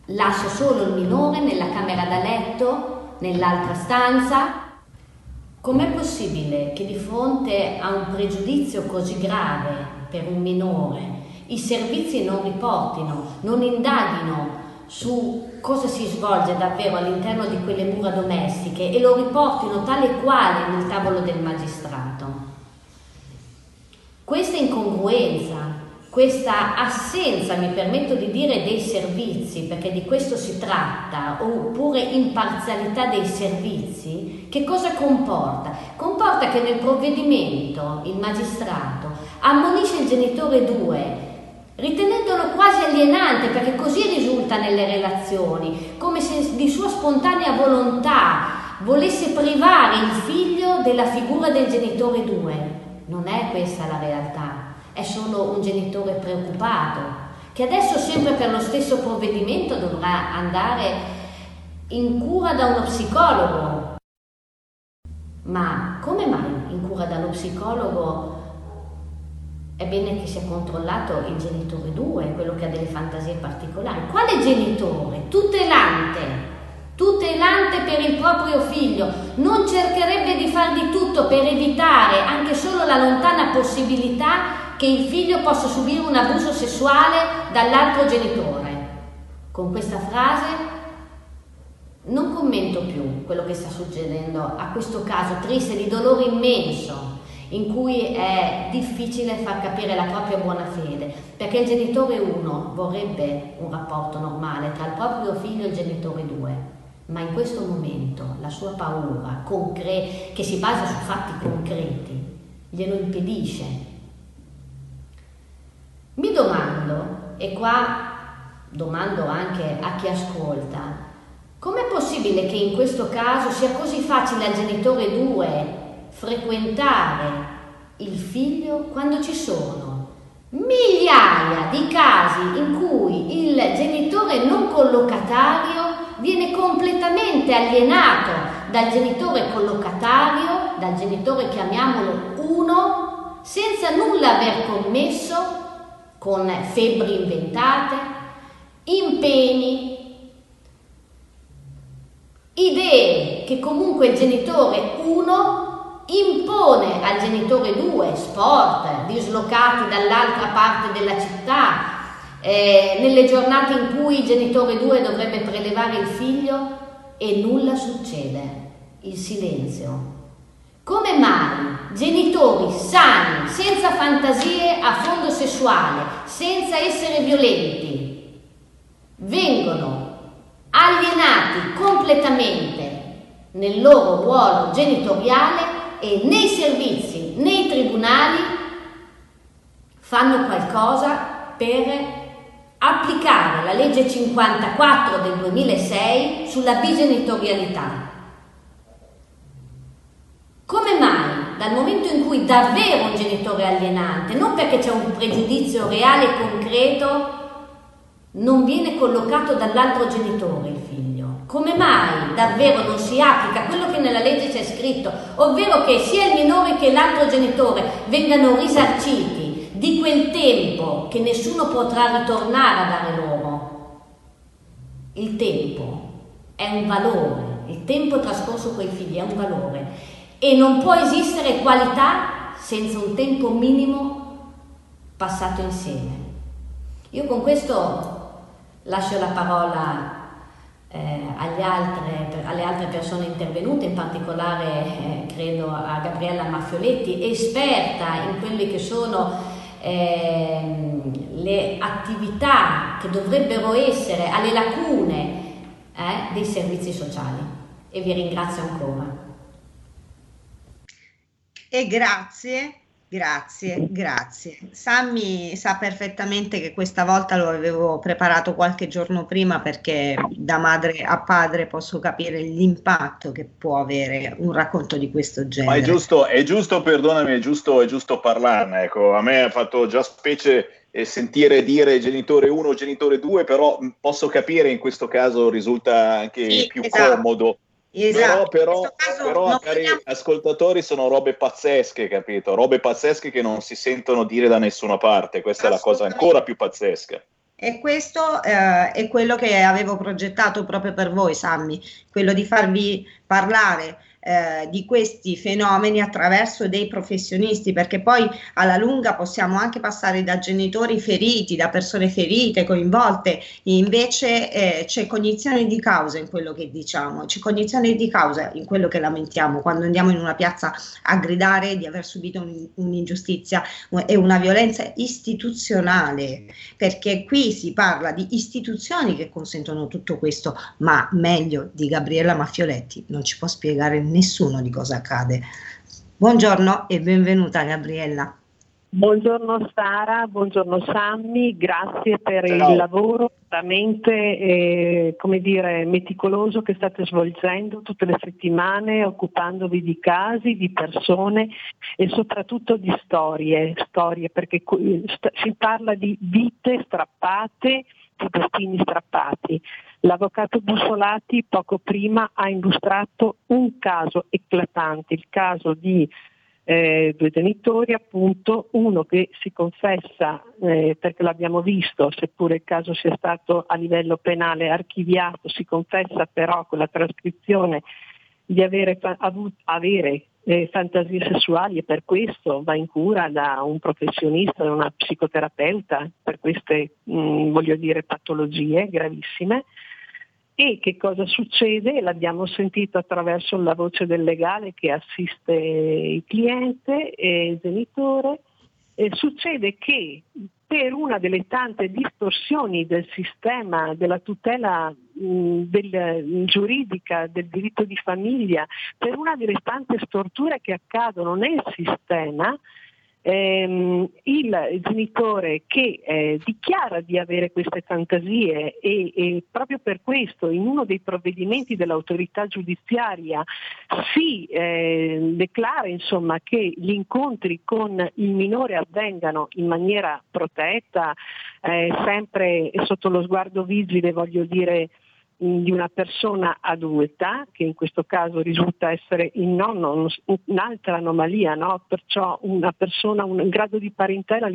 lascia solo il minore nella camera da letto, nell'altra stanza. Com'è possibile che di fronte a un pregiudizio così grave per un minore i servizi non riportino, non indaghino su cosa si svolge davvero all'interno di quelle mura domestiche e lo riportino tale e quale nel tavolo del magistrato. Questa incongruenza, questa assenza, mi permetto di dire, dei servizi, perché di questo si tratta, oppure imparzialità dei servizi, che cosa comporta? Comporta che nel provvedimento il magistrato ammonisce il genitore 2 ritenendolo quasi alienante perché così risulta nelle relazioni, come se di sua spontanea volontà volesse privare il figlio della figura del genitore 2. Non è questa la realtà, è solo un genitore preoccupato che adesso sempre per lo stesso provvedimento dovrà andare in cura da uno psicologo. Ma come mai in cura dallo psicologo è bene che sia controllato il genitore 2, quello che ha delle fantasie particolari. Quale genitore? Tutelante, tutelante per il proprio figlio, non cercherebbe di far di tutto per evitare anche solo la lontana possibilità che il figlio possa subire un abuso sessuale dall'altro genitore. Con questa frase non commento più quello che sta succedendo a questo caso triste di dolore immenso in cui è difficile far capire la propria buona fede, perché il genitore 1 vorrebbe un rapporto normale tra il proprio figlio e il genitore 2, ma in questo momento la sua paura concre- che si basa su fatti concreti glielo impedisce. Mi domando, e qua domando anche a chi ascolta, com'è possibile che in questo caso sia così facile al genitore 2 frequentare il figlio quando ci sono migliaia di casi in cui il genitore non collocatario viene completamente alienato dal genitore collocatario, dal genitore chiamiamolo 1, senza nulla aver commesso, con febbri inventate, impegni, idee che comunque il genitore 1 impone al genitore 2 sport dislocati dall'altra parte della città, eh, nelle giornate in cui il genitore 2 dovrebbe prelevare il figlio e nulla succede, il silenzio. Come mai genitori sani, senza fantasie a fondo sessuale, senza essere violenti, vengono alienati completamente nel loro ruolo genitoriale e nei servizi, nei tribunali fanno qualcosa per applicare la legge 54 del 2006 sulla bigenitorialità. Come mai dal momento in cui davvero un genitore è alienante, non perché c'è un pregiudizio reale e concreto, non viene collocato dall'altro genitore il figlio? Come mai davvero non si applica quello che nella legge c'è scritto, ovvero che sia il minore che l'altro genitore vengano risarciti di quel tempo che nessuno potrà ritornare a dare loro? Il tempo è un valore, il tempo trascorso con i figli è un valore e non può esistere qualità senza un tempo minimo passato insieme. Io con questo lascio la parola eh, altre, alle altre persone intervenute, in particolare eh, credo a Gabriella Maffioletti, esperta in quelle che sono eh, le attività che dovrebbero essere alle lacune eh, dei servizi sociali. E vi ringrazio ancora. E grazie Grazie, grazie. Sammy sa perfettamente che questa volta lo avevo preparato qualche giorno prima perché da madre a padre posso capire l'impatto che può avere un racconto di questo genere. Ma è giusto, è giusto perdonami, è giusto, è giusto parlarne. Ecco, a me ha fatto già specie eh, sentire dire genitore 1 genitore 2, però posso capire in questo caso risulta anche sì, più esatto. comodo Esatto. Però, però, però cari vogliamo... ascoltatori, sono robe pazzesche, capito? Robe pazzesche che non si sentono dire da nessuna parte. Questa è la cosa ancora più pazzesca. E questo eh, è quello che avevo progettato proprio per voi, Sammy, quello di farvi parlare eh, di questi fenomeni attraverso dei professionisti, perché poi alla lunga possiamo anche passare da genitori feriti, da persone ferite, coinvolte, invece eh, c'è cognizione di causa in quello che diciamo, c'è cognizione di causa in quello che lamentiamo. Quando andiamo in una piazza a gridare di aver subito un, un'ingiustizia e una violenza istituzionale, perché qui si parla di istituzioni che consentono tutto questo, ma meglio di Gabriella Maffioletti non ci può spiegare nessuno di cosa accade. Buongiorno e benvenuta Gabriella. Buongiorno Sara, buongiorno Sammy, grazie per Ciao. il lavoro veramente eh, come dire, meticoloso che state svolgendo tutte le settimane, occupandovi di casi, di persone e soprattutto di storie, storie perché si parla di vite strappate, di destini strappati. L'avvocato Bussolati poco prima ha illustrato un caso eclatante, il caso di eh, due genitori, appunto, uno che si confessa, eh, perché l'abbiamo visto, seppure il caso sia stato a livello penale archiviato, si confessa però con la trascrizione di avere, avuto, avere eh, fantasie sessuali e per questo va in cura da un professionista, da una psicoterapeuta per queste, mh, mm, voglio dire, patologie gravissime. E che cosa succede? L'abbiamo sentito attraverso la voce del legale che assiste il cliente e il genitore. E succede che per una delle tante distorsioni del sistema della tutela mh, del, giuridica del diritto di famiglia, per una delle tante storture che accadono nel sistema, ehm, il genitore che eh, dichiara di avere queste fantasie e, e, proprio per questo in uno dei provvedimenti dell'autorità giudiziaria si eh, declara insomma, che gli incontri con il minore avvengano in maniera protetta, eh, sempre sotto lo sguardo vigile, voglio dire, di una persona adulta, che in questo caso risulta essere il nonno, un'altra anomalia, no? perciò una persona, un grado di parentela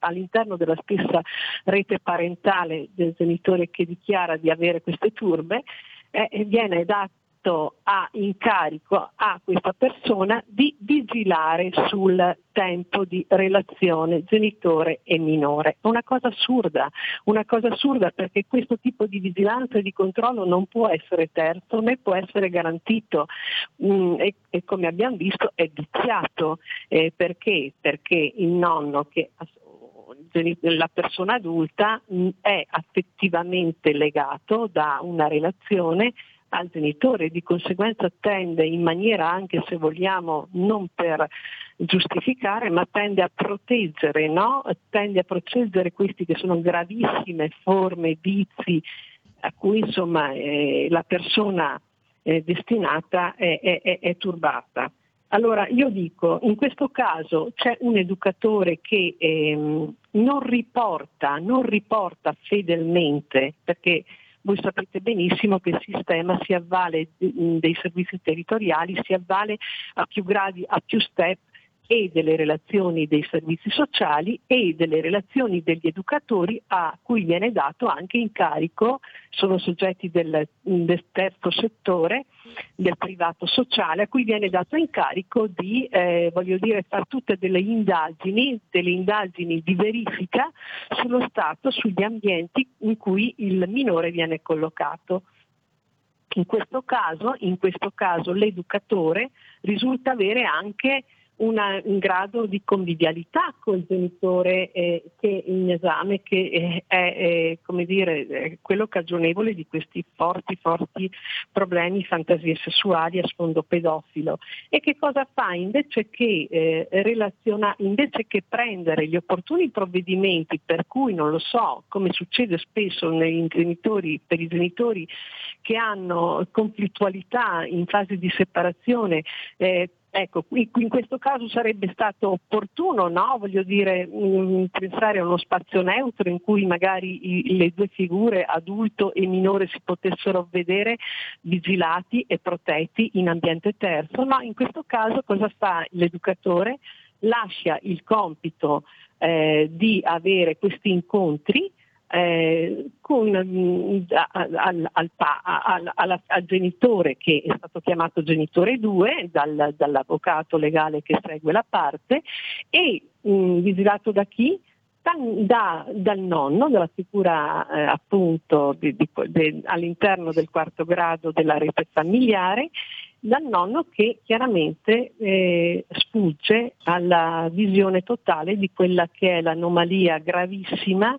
all'interno della stessa rete parentale del genitore che dichiara di avere queste turbe, eh, viene dato dato a incarico a questa persona di vigilare sul tempo di relazione genitore e minore. Una cosa assurda, una cosa assurda perché questo tipo di vigilanza e di controllo non può essere terzo né può essere garantito mm, e, e, come abbiamo visto è viziato. Eh, perché? Perché il nonno che la persona adulta mm, è affettivamente legato da una relazione al genitore e di conseguenza tende in maniera anche se vogliamo non per giustificare ma tende a proteggere, no? tende a proteggere questi che sono gravissime forme, vizi a cui insomma eh, la persona eh, destinata è, è, è, turbata. Allora io dico, in questo caso c'è un educatore che ehm, non, riporta, non riporta fedelmente, perché voi sapete benissimo che il sistema si avvale dei servizi territoriali, si avvale a più gradi, a più step e delle relazioni dei servizi sociali e delle relazioni degli educatori a cui viene dato anche incarico, sono soggetti del, del terzo settore, del privato sociale, a cui viene dato incarico di eh, dire, fare tutte delle indagini, delle indagini di verifica sullo stato, sugli ambienti in cui il minore viene collocato. In questo caso, in questo caso l'educatore risulta avere anche una, un grado di convivialità col genitore eh, che in esame che eh, è eh, dire, quello cagionevole di questi forti, forti problemi, fantasie sessuali a sfondo pedofilo. E che cosa fa? Invece che, eh, relaziona, invece che prendere gli opportuni provvedimenti per cui, non lo so, come succede spesso genitori, per i genitori che hanno conflittualità in fase di separazione, eh, Ecco, in questo caso sarebbe stato opportuno, no? voglio dire, mm, pensare a uno spazio neutro in cui magari le due figure, adulto e minore, si potessero vedere vigilati e protetti in ambiente terzo, no? In questo caso cosa fa l'educatore? Lascia il compito eh, di avere questi incontri eh, con, mm, al, al, al, al, genitore che è stato chiamato genitore 2 dal, dall'avvocato legale che segue la parte e mh, mm, vigilato da chi? Da, dal nonno, dalla figura eh, appunto di, di, de, all'interno del quarto grado della rete familiare, dal nonno che chiaramente eh, sfugge alla visione totale di quella che è l'anomalia gravissima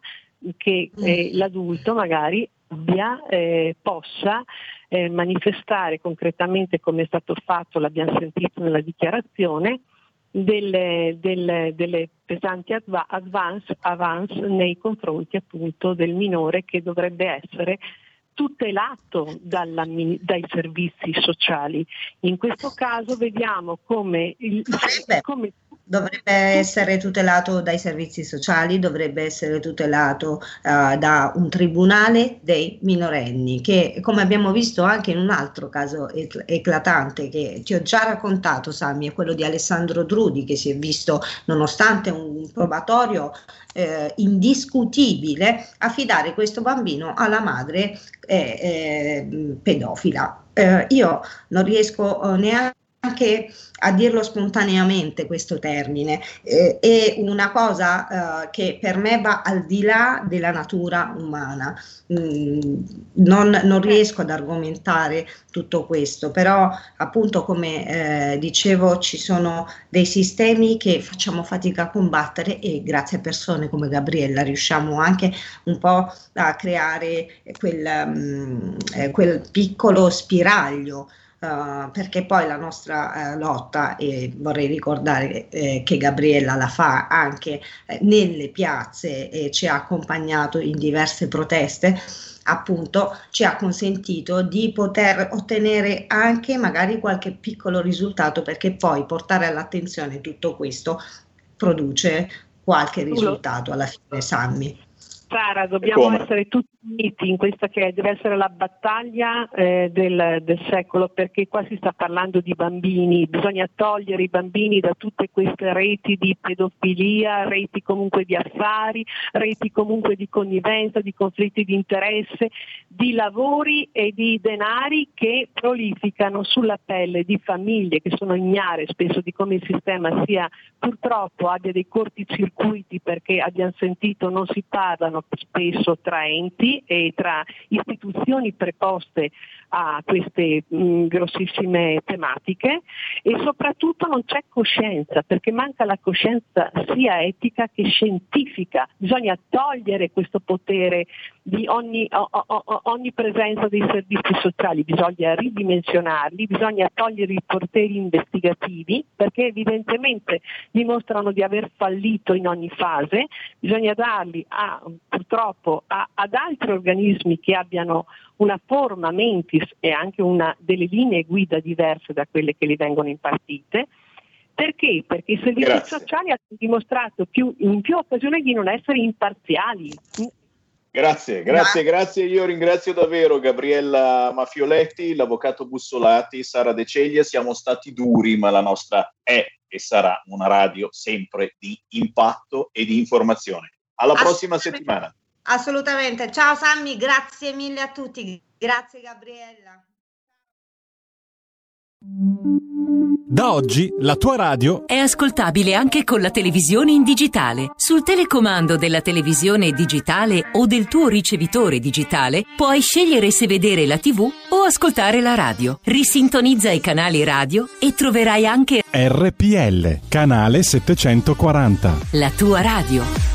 che eh, mm. l'adulto magari abbia, eh, possa eh, manifestare concretamente come è stato fatto, l'abbiamo sentito nella dichiarazione, delle, delle, delle pesanti advance, avance nei confronti appunto del minore che dovrebbe essere tutelato dalla, dai servizi sociali. In questo caso vediamo come, il, come dovrebbe essere tutelato dai servizi sociali, dovrebbe essere tutelato uh, da un tribunale dei minorenni, che come abbiamo visto anche in un altro caso eclatante che ti ho già raccontato, Sammy, è quello di Alessandro Drudi, che si è visto, nonostante un probatorio eh, indiscutibile, affidare questo bambino alla madre eh, eh, pedofila. Eh, io non riesco eh, neanche anche a dirlo spontaneamente questo termine, eh, è una cosa eh, che per me va al di là della natura umana. Mm, non, non, riesco ad argomentare tutto questo, però appunto come eh, dicevo ci sono dei sistemi che facciamo fatica a combattere e grazie a persone come Gabriella riusciamo anche un po' a creare quel, um, quel piccolo spiraglio Uh, perché poi la nostra uh, lotta, e vorrei ricordare eh, che Gabriella la fa anche eh, nelle piazze e ci ha accompagnato in diverse proteste, appunto ci ha consentito di poter ottenere anche magari qualche piccolo risultato perché poi portare all'attenzione tutto questo produce qualche risultato alla fine Sammy. Sara, dobbiamo Come? essere tutti uniti in questa che deve essere la battaglia eh, del, del, secolo, perché qua si sta parlando di bambini, bisogna togliere i bambini da tutte queste reti di pedofilia, reti comunque di affari, reti comunque di connivenza, di conflitti di interesse, di lavori e di denari che prolificano sulla pelle di famiglie che sono ignare spesso di come il sistema sia purtroppo abbia dei corticircuiti perché abbiamo sentito non si parlano spesso tra enti e tra istituzioni preposte a queste mh, grossissime tematiche e soprattutto non c'è coscienza perché manca la coscienza sia etica che scientifica. Bisogna togliere questo potere di ogni, o, o, ogni presenza dei servizi sociali, bisogna ridimensionarli, bisogna togliere i porteri investigativi perché evidentemente dimostrano di aver fallito in ogni fase, bisogna darli a, purtroppo a, ad altri organismi che abbiano una forma mentis e anche una, delle linee guida diverse da quelle che gli vengono impartite. Perché? Perché i servizi Grazie. sociali hanno dimostrato più, in più occasioni di non essere imparziali. Grazie, grazie, grazie. Io ringrazio davvero Gabriella Mafioletti, l'avvocato Bussolati, Sara De Ceglia. Siamo stati duri, ma la nostra è e sarà una radio sempre di impatto e di informazione. Alla prossima settimana. Assolutamente. Ciao Sammy, grazie mille a tutti. Grazie Gabriella. Da oggi la tua radio è ascoltabile anche con la televisione in digitale. Sul telecomando della televisione digitale o del tuo ricevitore digitale puoi scegliere se vedere la TV o ascoltare la radio. Risintonizza i canali radio e troverai anche RPL, canale 740. La tua radio.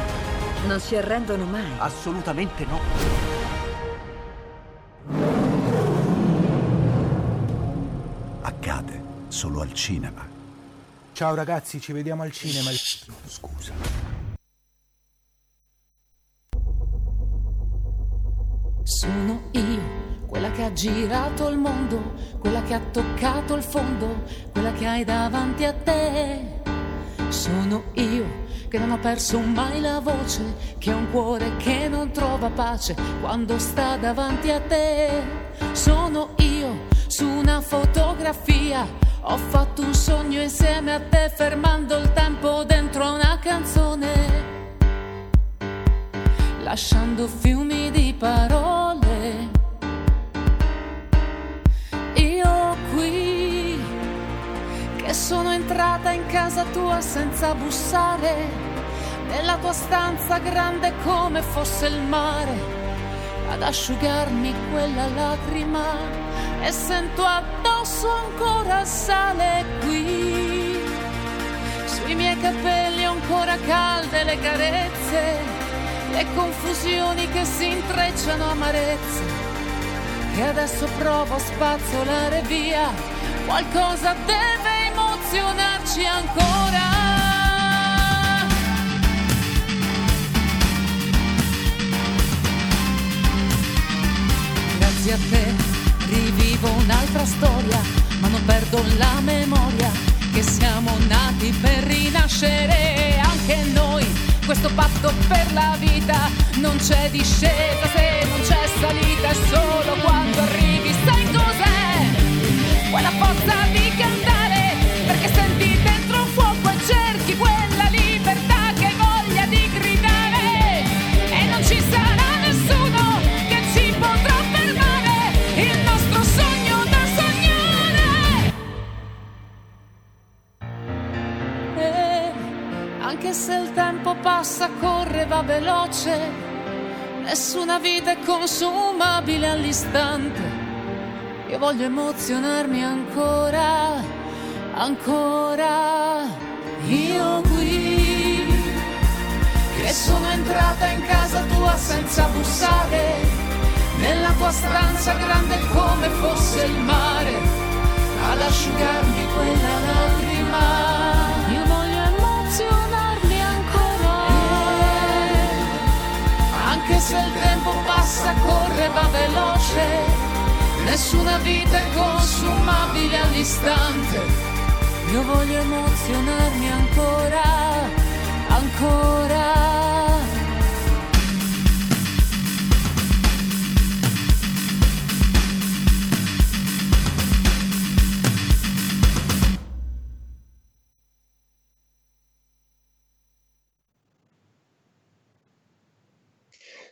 Non si arrendono mai. Assolutamente no. Accade solo al cinema. Ciao ragazzi, ci vediamo al cinema. Scusa. Sono io, quella che ha girato il mondo, quella che ha toccato il fondo, quella che hai davanti a te. Sono io che non ho perso mai la voce, che ho un cuore che non trova pace quando sta davanti a te. Sono io su una fotografia, ho fatto un sogno insieme a te fermando il tempo dentro una canzone, lasciando fiumi di parole. Sono entrata in casa tua senza bussare, nella tua stanza grande come fosse il mare, ad asciugarmi quella lacrima e sento addosso ancora sale qui. Sui miei capelli ancora calde le carezze, le confusioni che si intrecciano amarezze che adesso provo a spazzolare via. Qualcosa deve emozionarci ancora. Grazie a te rivivo un'altra storia, ma non perdo la memoria che siamo nati per rinascere anche noi questo patto per la vita non c'è discesa se non c'è salita è solo quando arrivi sai cos'è quella forza anche se il tempo passa corre va veloce Nessuna vita è consumabile all'istante. Io voglio emozionarmi ancora, ancora. Io qui, che sono entrata in casa tua senza bussare, nella tua stanza grande come fosse il mare, ad asciugarmi quella lacrima. Anche se il tempo passa, corre, va veloce, nessuna vita è consumabile all'istante. Io voglio emozionarmi ancora, ancora.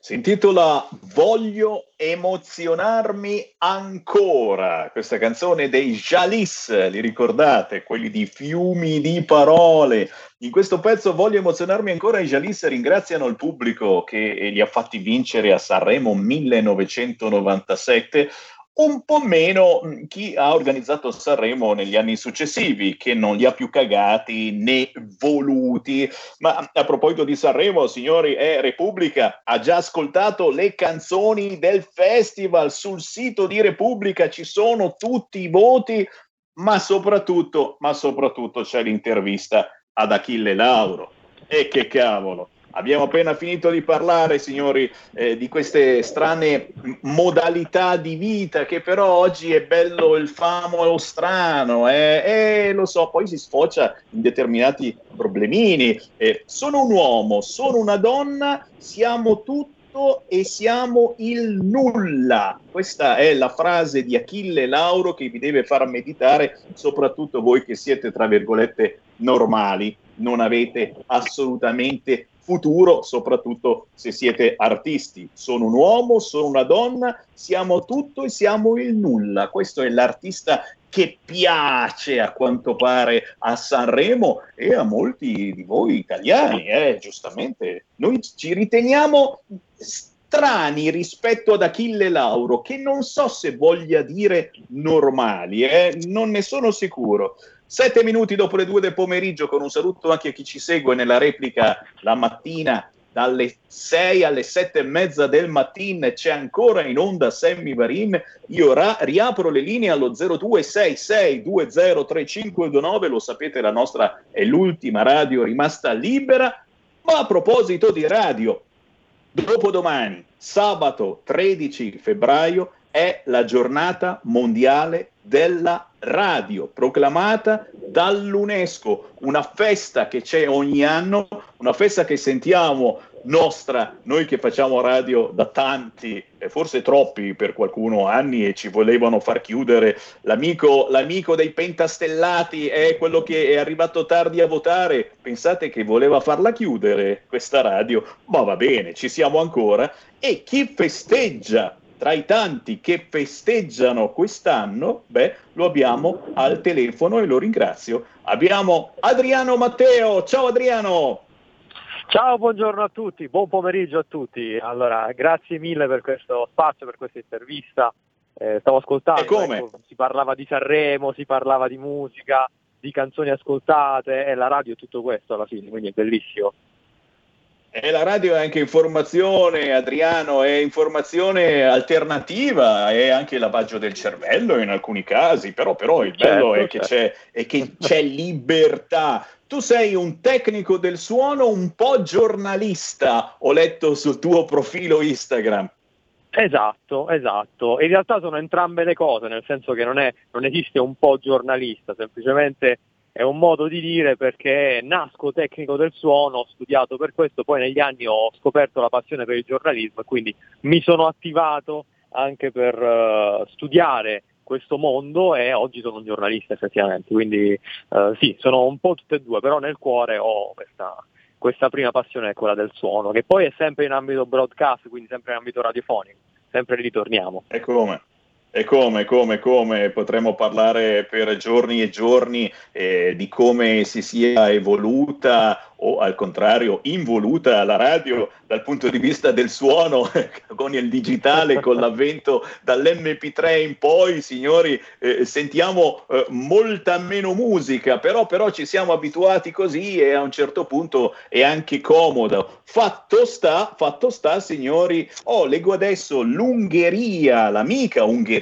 Si intitola Voglio emozionarmi ancora. Questa canzone dei Jalis, li ricordate? Quelli di fiumi di parole. In questo pezzo Voglio emozionarmi ancora. I Jalis ringraziano il pubblico che li ha fatti vincere a Sanremo 1997 un po' meno chi ha organizzato Sanremo negli anni successivi, che non li ha più cagati né voluti. Ma a proposito di Sanremo, signori, è Repubblica ha già ascoltato le canzoni del festival sul sito di Repubblica, ci sono tutti i voti, ma soprattutto, ma soprattutto c'è l'intervista ad Achille Lauro. E che cavolo! Abbiamo appena finito di parlare, signori, eh, di queste strane modalità di vita che però oggi è bello il famo o strano, eh, e lo so, poi si sfocia in determinati problemini. Eh, sono un uomo, sono una donna, siamo tutto e siamo il nulla. Questa è la frase di Achille Lauro che vi deve far meditare, soprattutto voi che siete, tra virgolette, normali, non avete assolutamente futuro, soprattutto se siete artisti. Sono un uomo, sono una donna, siamo tutto e siamo il nulla. Questo è l'artista che piace a quanto pare a Sanremo e a molti di voi italiani, eh, giustamente. Noi ci riteniamo strani rispetto ad Achille Lauro, che non so se voglia dire normali, eh, non ne sono sicuro. Sette minuti dopo le due del pomeriggio, con un saluto anche a chi ci segue nella replica la mattina dalle 6 alle 7 e mezza del mattino c'è ancora in onda Sammy Varin. Io ra- riapro le linee allo 0266203529 lo sapete la nostra è l'ultima radio rimasta libera. Ma a proposito di radio dopodomani sabato 13 febbraio è la giornata mondiale della radio, proclamata dall'UNESCO, una festa che c'è ogni anno una festa che sentiamo nostra, noi che facciamo radio da tanti, forse troppi per qualcuno anni e ci volevano far chiudere, l'amico, l'amico dei pentastellati è quello che è arrivato tardi a votare, pensate che voleva farla chiudere questa radio, ma va bene, ci siamo ancora, e chi festeggia tra i tanti che festeggiano quest'anno, beh, lo abbiamo al telefono e lo ringrazio. Abbiamo Adriano Matteo. Ciao Adriano! Ciao, buongiorno a tutti, buon pomeriggio a tutti. Allora, grazie mille per questo spazio, per questa intervista. Eh, stavo ascoltando, ecco, si parlava di Sanremo, si parlava di musica, di canzoni ascoltate e la radio è tutto questo alla fine, quindi è bellissimo. E la radio è anche informazione, Adriano, è informazione alternativa, è anche lavaggio del cervello in alcuni casi, però, però il bello certo, è, che certo. è, che c'è libertà. Tu sei un tecnico del suono, un po' giornalista, ho letto sul tuo profilo Instagram. Esatto, esatto. In realtà sono entrambe le cose, nel senso che non, è, non esiste un po' giornalista, semplicemente è un modo di dire perché nasco tecnico del suono, ho studiato per questo, poi negli anni ho scoperto la passione per il giornalismo e quindi mi sono attivato anche per uh, studiare questo mondo e oggi sono un giornalista effettivamente, quindi uh, sì, sono un po' tutte e due, però nel cuore ho questa, questa prima passione, quella del suono, che poi è sempre in ambito broadcast, quindi sempre in ambito radiofonico, sempre ritorniamo. E come? E come, come, come potremmo parlare per giorni e giorni eh, di come si sia evoluta o al contrario involuta la radio dal punto di vista del suono con il digitale, con l'avvento dall'MP3 in poi, signori, eh, sentiamo eh, molta meno musica, però, però ci siamo abituati così e a un certo punto è anche comodo. Fatto sta, fatto sta, signori, oh, leggo adesso l'Ungheria, l'amica Ungheria,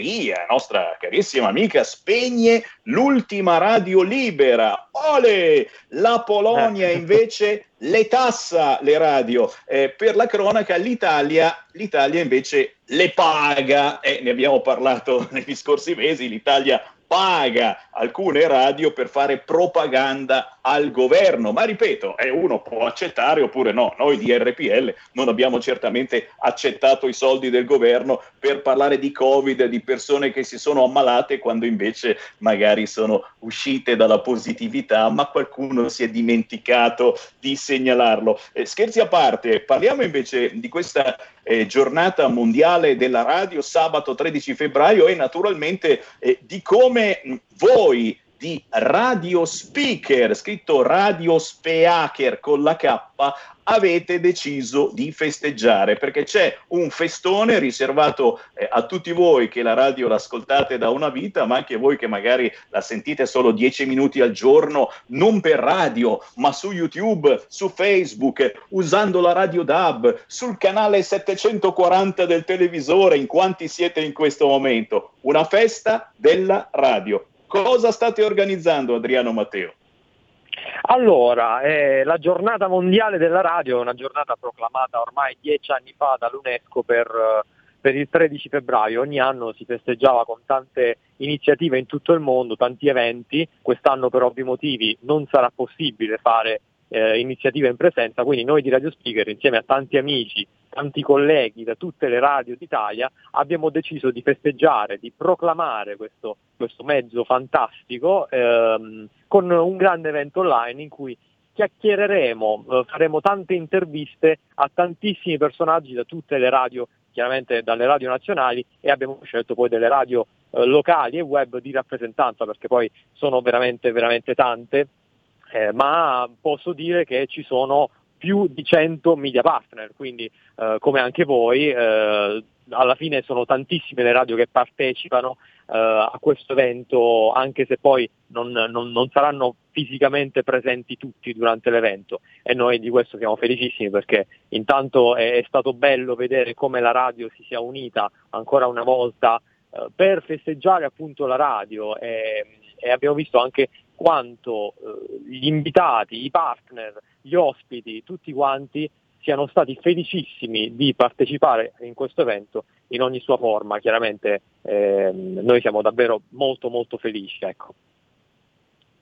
nostra carissima amica, spegne l'ultima radio libera. Ole! La Polonia invece invece le tassa le radio. Eh, per la cronaca l'Italia, l'Italia invece le paga, eh, ne abbiamo parlato negli scorsi mesi, l'Italia paga alcune radio per fare propaganda al governo, ma ripeto, eh, uno può accettare oppure no, noi di RPL non abbiamo certamente accettato i soldi del governo per parlare di Covid, di persone che si sono ammalate quando invece magari sono uscite dalla positività, ma qualcuno si è dimenticato di segnalarlo. Eh, scherzi a parte, parliamo invece di questa eh, giornata mondiale della radio sabato 13 febbraio e naturalmente eh, di come voi di Radio Speaker, scritto Radio Speaker con la K, avete deciso di festeggiare perché c'è un festone riservato eh, a tutti voi che la radio l'ascoltate da una vita, ma anche voi che magari la sentite solo 10 minuti al giorno, non per radio, ma su YouTube, su Facebook, usando la radio DAB, sul canale 740 del televisore, in quanti siete in questo momento. Una festa della radio. Cosa state organizzando, Adriano Matteo? Allora, eh, la giornata mondiale della radio è una giornata proclamata ormai dieci anni fa dall'UNESCO per, per, il 13 febbraio. Ogni anno si festeggiava con tante iniziative in tutto il mondo, tanti eventi. Quest'anno per ovvi motivi non sarà possibile fare eh, iniziative in presenza, quindi noi di Radio Speaker insieme a tanti amici, tanti colleghi da tutte le radio d'Italia abbiamo deciso di festeggiare, di proclamare questo, questo mezzo fantastico ehm, con un grande evento online in cui chiacchiereremo, eh, faremo tante interviste a tantissimi personaggi da tutte le radio, chiaramente dalle radio nazionali e abbiamo scelto poi delle radio eh, locali e web di rappresentanza perché poi sono veramente, veramente tante eh, ma posso dire che ci sono più di 100 media partner, quindi eh, come anche voi, eh, alla fine sono tantissime le radio che partecipano eh, a questo evento, anche se poi non, non, non, saranno fisicamente presenti tutti durante l'evento. E noi di questo siamo felicissimi perché intanto è, è stato bello vedere come la radio si sia unita ancora una volta per festeggiare appunto la radio e, e abbiamo visto anche quanto eh, gli invitati, i partner, gli ospiti, tutti quanti siano stati felicissimi di partecipare in questo evento in ogni sua forma. Chiaramente eh, noi siamo davvero molto molto felici. Ecco.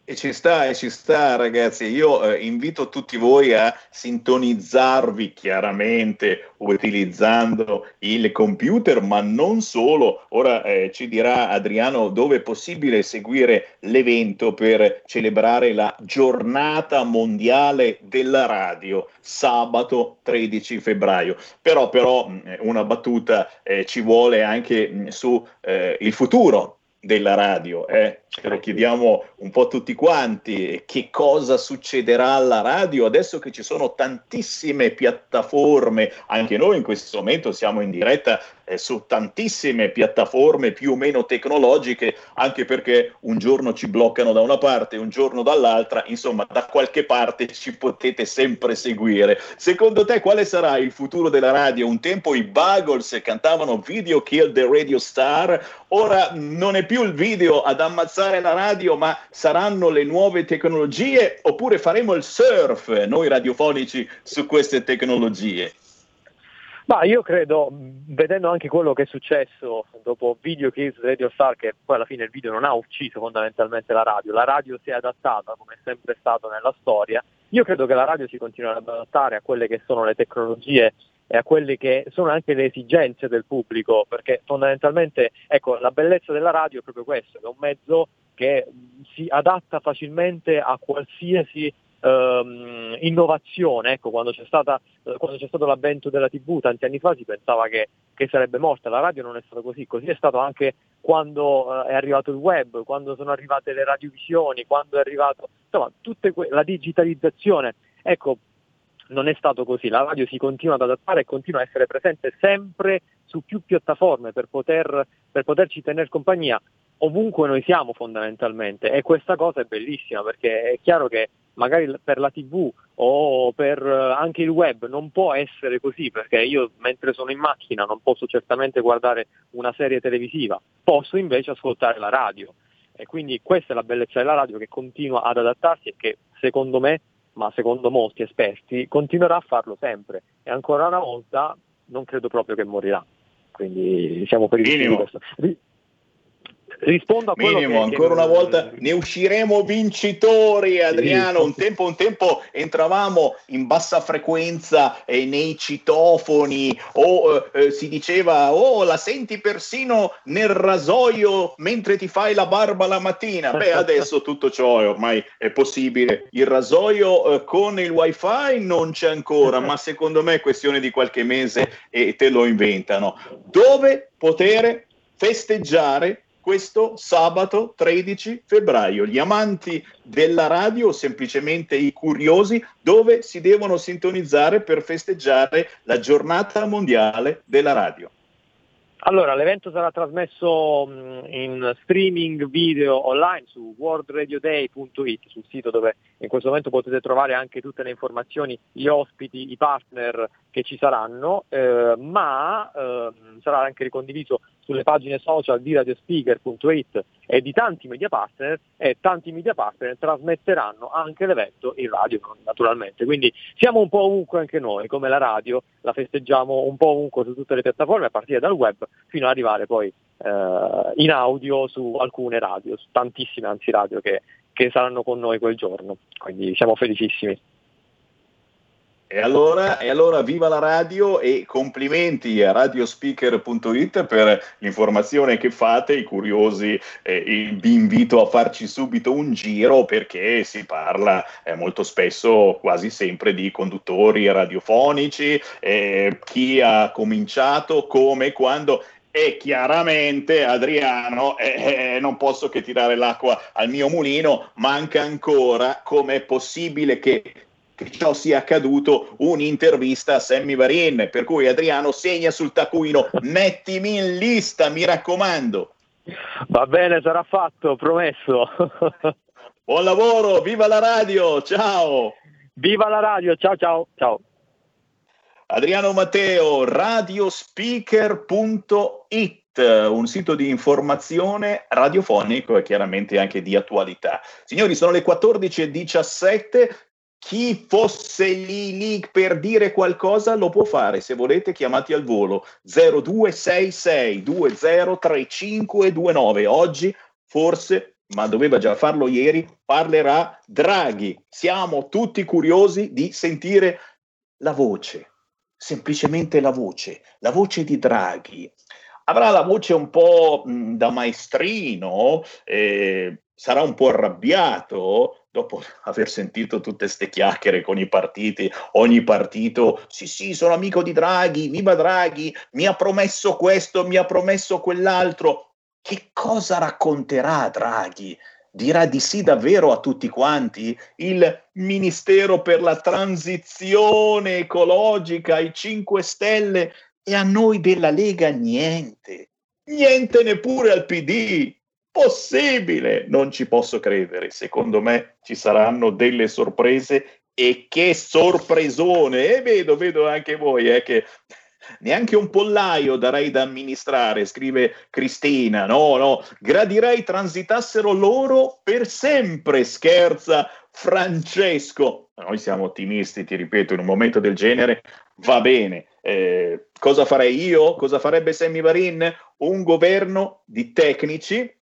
E ci sta, e ci sta, ragazzi. Io eh, invito tutti voi a sintonizzarvi chiaramente utilizzando il computer, ma non solo. Ora eh, ci dirà Adriano dove è possibile seguire l'evento per celebrare la giornata mondiale della radio, sabato 13 febbraio. Però, però una battuta eh, ci vuole anche su eh, il futuro della radio, eh? ce lo chiediamo un po' tutti quanti, che cosa succederà alla radio adesso che ci sono tantissime piattaforme, anche noi in questo momento siamo in diretta eh, su tantissime piattaforme più o meno tecnologiche, anche perché un giorno ci bloccano da una parte, un giorno dall'altra, insomma da qualche parte ci potete sempre seguire. Secondo te quale sarà il futuro della radio? Un tempo i Buggles cantavano Video Kill the Radio Star, ora non è più il video ad ammazzare la radio, ma saranno le nuove tecnologie oppure faremo il surf noi radiofonici su queste tecnologie? Ma io credo, vedendo anche quello che è successo dopo Video Kills Radio Star, che poi alla fine il video non ha ucciso fondamentalmente la radio, la radio si è adattata come è sempre stato nella storia, io credo che la radio si continuerà ad adattare a quelle che sono le tecnologie e a quelle che sono anche le esigenze del pubblico, perché fondamentalmente ecco, la bellezza della radio è proprio questo, è un mezzo che si adatta facilmente a qualsiasi ehm, innovazione. Ecco, quando c'è, stata, eh, quando c'è, stato l'avvento della TV tanti anni fa si pensava che, che, sarebbe morta, la radio non è stato così, così è stato anche quando eh, è arrivato il web, quando sono arrivate le radiovisioni, quando è arrivato insomma, que- la digitalizzazione. Ecco, non è stato così, la radio si continua ad adattare e continua a essere presente sempre su più piattaforme per, poter, per poterci tenere compagnia ovunque noi siamo fondamentalmente e questa cosa è bellissima perché è chiaro che magari per la tv o per eh, anche il web non può essere così perché io mentre sono in macchina non posso certamente guardare una serie televisiva, posso invece ascoltare la radio. E quindi questa è la bellezza della radio che continua ad adattarsi e che secondo me, ma secondo molti esperti, continuerà a farlo sempre. E ancora una volta non credo proprio che morirà. Quindi siamo felici di questo rispondo a quello Minimo, ancora una volta ne usciremo vincitori Adriano, un tempo, un tempo entravamo in bassa frequenza eh, nei citofoni o eh, si diceva oh la senti persino nel rasoio mentre ti fai la barba la mattina. Beh adesso tutto ciò è ormai è possibile. Il rasoio eh, con il wifi non c'è ancora ma secondo me è questione di qualche mese e te lo inventano. Dove poter festeggiare questo sabato 13 febbraio. Gli amanti della radio o semplicemente i curiosi dove si devono sintonizzare per festeggiare la giornata mondiale della radio. Allora, l'evento sarà trasmesso in streaming video online su worldradioday.it, sul sito dove in questo momento potete trovare anche tutte le informazioni, gli ospiti, i partner che ci saranno, eh, ma eh, sarà anche ricondiviso sulle pagine social di radiospeaker.it e di tanti media partner e tanti media partner trasmetteranno anche l'evento in radio naturalmente. Quindi siamo un po' ovunque anche noi, come la radio, la festeggiamo un po' ovunque su tutte le piattaforme a partire dal web fino ad arrivare poi eh, in audio su alcune radio, su tantissime anzi radio che, che saranno con noi quel giorno. Quindi siamo felicissimi. E allora, e allora, viva la radio e complimenti a radiospeaker.it per l'informazione che fate, i curiosi eh, vi invito a farci subito un giro perché si parla eh, molto spesso, quasi sempre, di conduttori radiofonici, eh, chi ha cominciato, come, quando. E chiaramente Adriano eh, eh, non posso che tirare l'acqua al mio mulino manca ancora come è possibile che che ciò sia accaduto un'intervista a Sammy Varin, per cui Adriano segna sul taccuino, mettimi in lista, mi raccomando. Va bene, sarà fatto, promesso. Buon lavoro, viva la radio, ciao. Viva la radio, ciao ciao, ciao. Adriano Matteo, radiospeaker.it un sito di informazione radiofonico e chiaramente anche di attualità. Signori, sono le 14.17, chi fosse lì lì per dire qualcosa lo può fare se volete chiamati al volo 0266 203529 oggi forse ma doveva già farlo ieri, parlerà Draghi. Siamo tutti curiosi di sentire la voce, semplicemente la voce, la voce di Draghi. Avrà la voce un po' mh, da maestrino, eh, sarà un po' arrabbiato dopo aver sentito tutte ste chiacchiere con i partiti, ogni partito, sì sì, sono amico di Draghi, viva Draghi, mi ha promesso questo, mi ha promesso quell'altro. Che cosa racconterà Draghi? Dirà di sì davvero a tutti quanti? Il Ministero per la transizione ecologica, i 5 Stelle e a noi della Lega niente. Niente neppure al PD. Possibile? Non ci posso credere. Secondo me ci saranno delle sorprese e che sorpresone! E vedo, vedo anche voi eh, che neanche un pollaio darei da amministrare, scrive Cristina. No, no, gradirei transitassero loro per sempre, scherza Francesco. Noi siamo ottimisti, ti ripeto, in un momento del genere va bene. Eh, cosa farei io? Cosa farebbe Sammy Varin? Un governo di tecnici,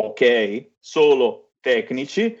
ok, solo tecnici,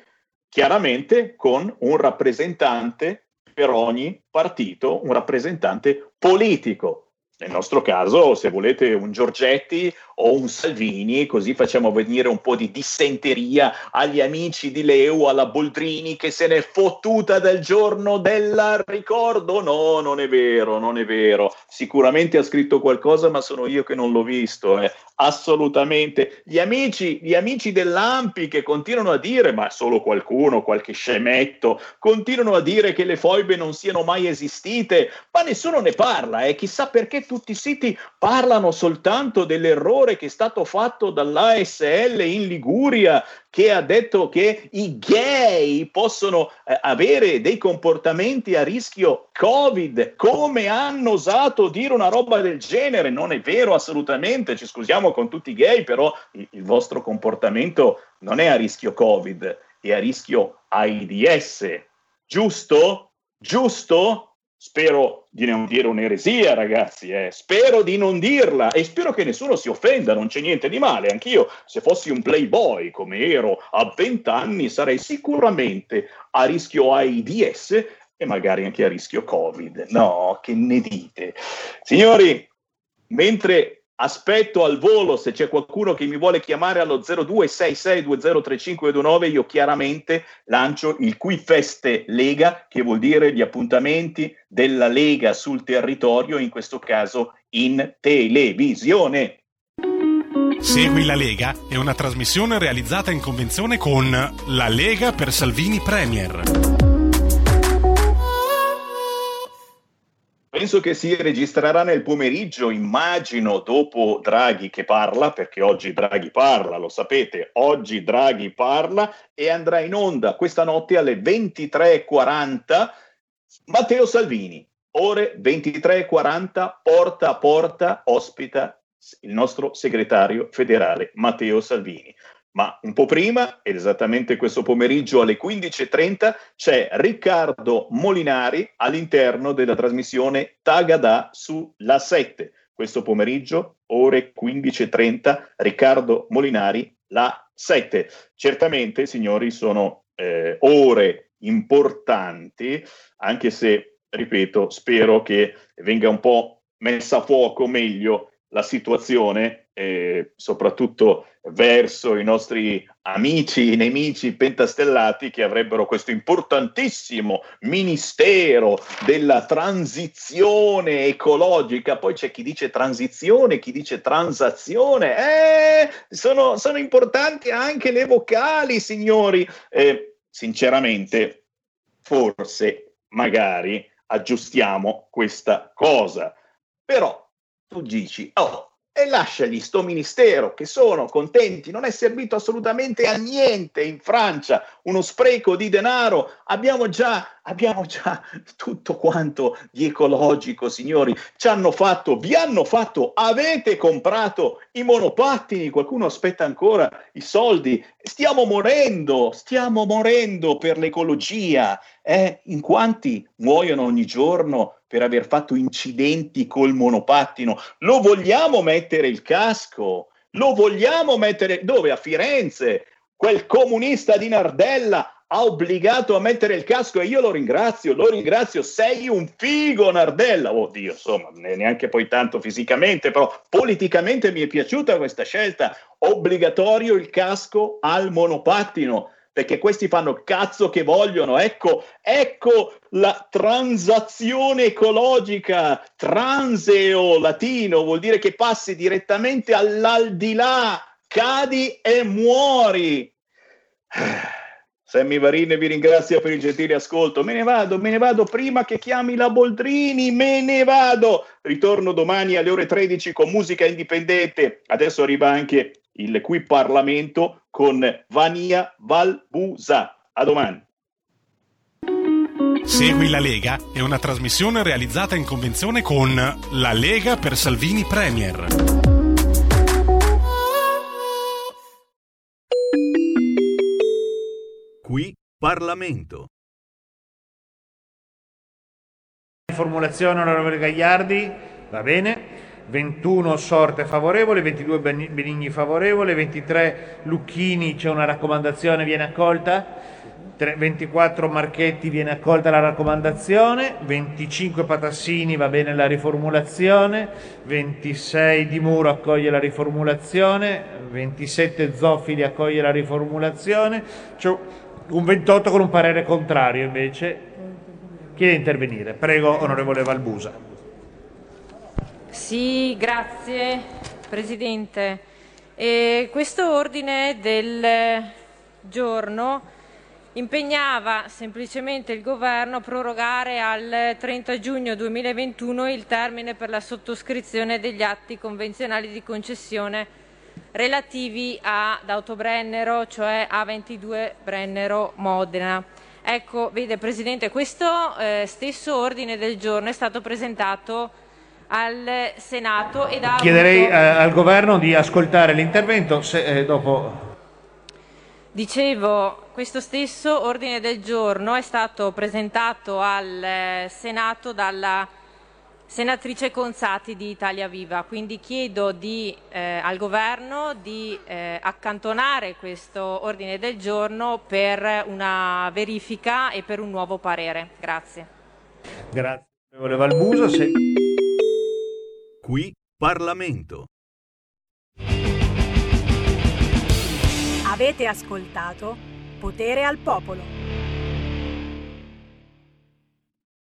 chiaramente con un rappresentante per ogni partito, un rappresentante politico. Nel nostro caso, se volete un Giorgetti o un Salvini, così facciamo venire un po' di dissenteria agli amici di Leu, alla Boldrini che se n'è fottuta del giorno del ricordo. No, non è vero, non è vero. Sicuramente ha scritto qualcosa, ma sono io che non l'ho visto. Eh. Assolutamente. Gli amici, gli amici dell'Ampi che continuano a dire, ma solo qualcuno, qualche scemetto, continuano a dire che le foibe non siano mai esistite, ma nessuno ne parla. Eh. Chissà perché tutti i siti parlano soltanto dell'errore che è stato fatto dall'ASL in Liguria, che ha detto che i gay possono eh, avere dei comportamenti a rischio Covid. Come hanno osato dire una roba del genere? Non è vero assolutamente, ci scusiamo con tutti i gay, però il, il vostro comportamento non è a rischio Covid, è a rischio AIDS. Giusto? Giusto? Spero di non dire un'eresia, ragazzi, eh. spero di non dirla e spero che nessuno si offenda, non c'è niente di male. Anch'io, se fossi un playboy come ero a vent'anni, sarei sicuramente a rischio AIDS e magari anche a rischio Covid. No, che ne dite? Signori, mentre aspetto al volo se c'è qualcuno che mi vuole chiamare allo 0266203529 io chiaramente lancio il Qui Feste Lega che vuol dire gli appuntamenti della Lega sul territorio in questo caso in televisione. Segui la Lega è una trasmissione realizzata in convenzione con La Lega per Salvini Premier Penso che si registrerà nel pomeriggio, immagino, dopo Draghi che parla, perché oggi Draghi parla, lo sapete, oggi Draghi parla e andrà in onda questa notte alle 23.40 Matteo Salvini, ore 23.40, porta a porta, ospita il nostro segretario federale Matteo Salvini ma un po' prima, esattamente questo pomeriggio alle 15.30, c'è Riccardo Molinari all'interno della trasmissione Tagada sulla 7. Questo pomeriggio, ore 15.30, Riccardo Molinari, la 7. Certamente, signori, sono eh, ore importanti, anche se, ripeto, spero che venga un po' messa a fuoco meglio la situazione eh, soprattutto verso i nostri amici, nemici pentastellati che avrebbero questo importantissimo ministero della transizione ecologica. Poi c'è chi dice transizione, chi dice transazione. Eh, sono, sono importanti anche le vocali, signori. Eh, sinceramente, forse, magari, aggiustiamo questa cosa. Però tu dici, oh, e lasciagli sto ministero che sono contenti, non è servito assolutamente a niente in Francia, uno spreco di denaro, abbiamo già, abbiamo già tutto quanto di ecologico, signori, ci hanno fatto, vi hanno fatto, avete comprato i monopattini, qualcuno aspetta ancora i soldi, stiamo morendo, stiamo morendo per l'ecologia, eh? in quanti muoiono ogni giorno per aver fatto incidenti col monopattino. Lo vogliamo mettere il casco? Lo vogliamo mettere dove? A Firenze? quel comunista di Nardella ha obbligato a mettere il casco e io lo ringrazio, lo ringrazio, sei un figo Nardella, oddio, insomma, neanche poi tanto fisicamente, però politicamente mi è piaciuta questa scelta, obbligatorio il casco al monopattino, perché questi fanno cazzo che vogliono, ecco, ecco la transazione ecologica, transeo latino, vuol dire che passi direttamente all'aldilà, cadi e muori. Sammy Varine vi ringrazio per il gentile ascolto. Me ne vado, me ne vado prima che chiami la Boldrini, me ne vado. Ritorno domani alle ore 13 con musica indipendente. Adesso arriva anche il qui Parlamento con Vania Valbusa. A domani. Segui la Lega è una trasmissione realizzata in convenzione con La Lega per Salvini Premier. Qui Parlamento. Formulazione onorevole Gagliardi, va bene. 21 sorte favorevole, 22 Benigni favorevole, 23 Lucchini c'è una raccomandazione, viene accolta. 24 Marchetti viene accolta la raccomandazione, 25 Patassini va bene la riformulazione, 26 Di Muro accoglie la riformulazione, 27 Zoffili accoglie la riformulazione, un 28 con un parere contrario invece. Chiede di intervenire. Prego, onorevole Valbusa. Sì, grazie Presidente. E questo ordine del giorno impegnava semplicemente il Governo a prorogare al 30 giugno 2021 il termine per la sottoscrizione degli atti convenzionali di concessione relativi ad Autobrennero, cioè A22 Brennero Modena. Ecco, vede Presidente, questo eh, stesso ordine del giorno è stato presentato al Senato ed ha Chiederei avuto... eh, al Governo di ascoltare l'intervento se, eh, dopo... Dicevo, questo stesso ordine del giorno è stato presentato al eh, Senato dalla Senatrice Consati di Italia Viva, quindi chiedo di, eh, al Governo di eh, accantonare questo ordine del giorno per una verifica e per un nuovo parere. Grazie. Grazie. Valbuso, se... Qui Parlamento. Avete ascoltato Potere al Popolo.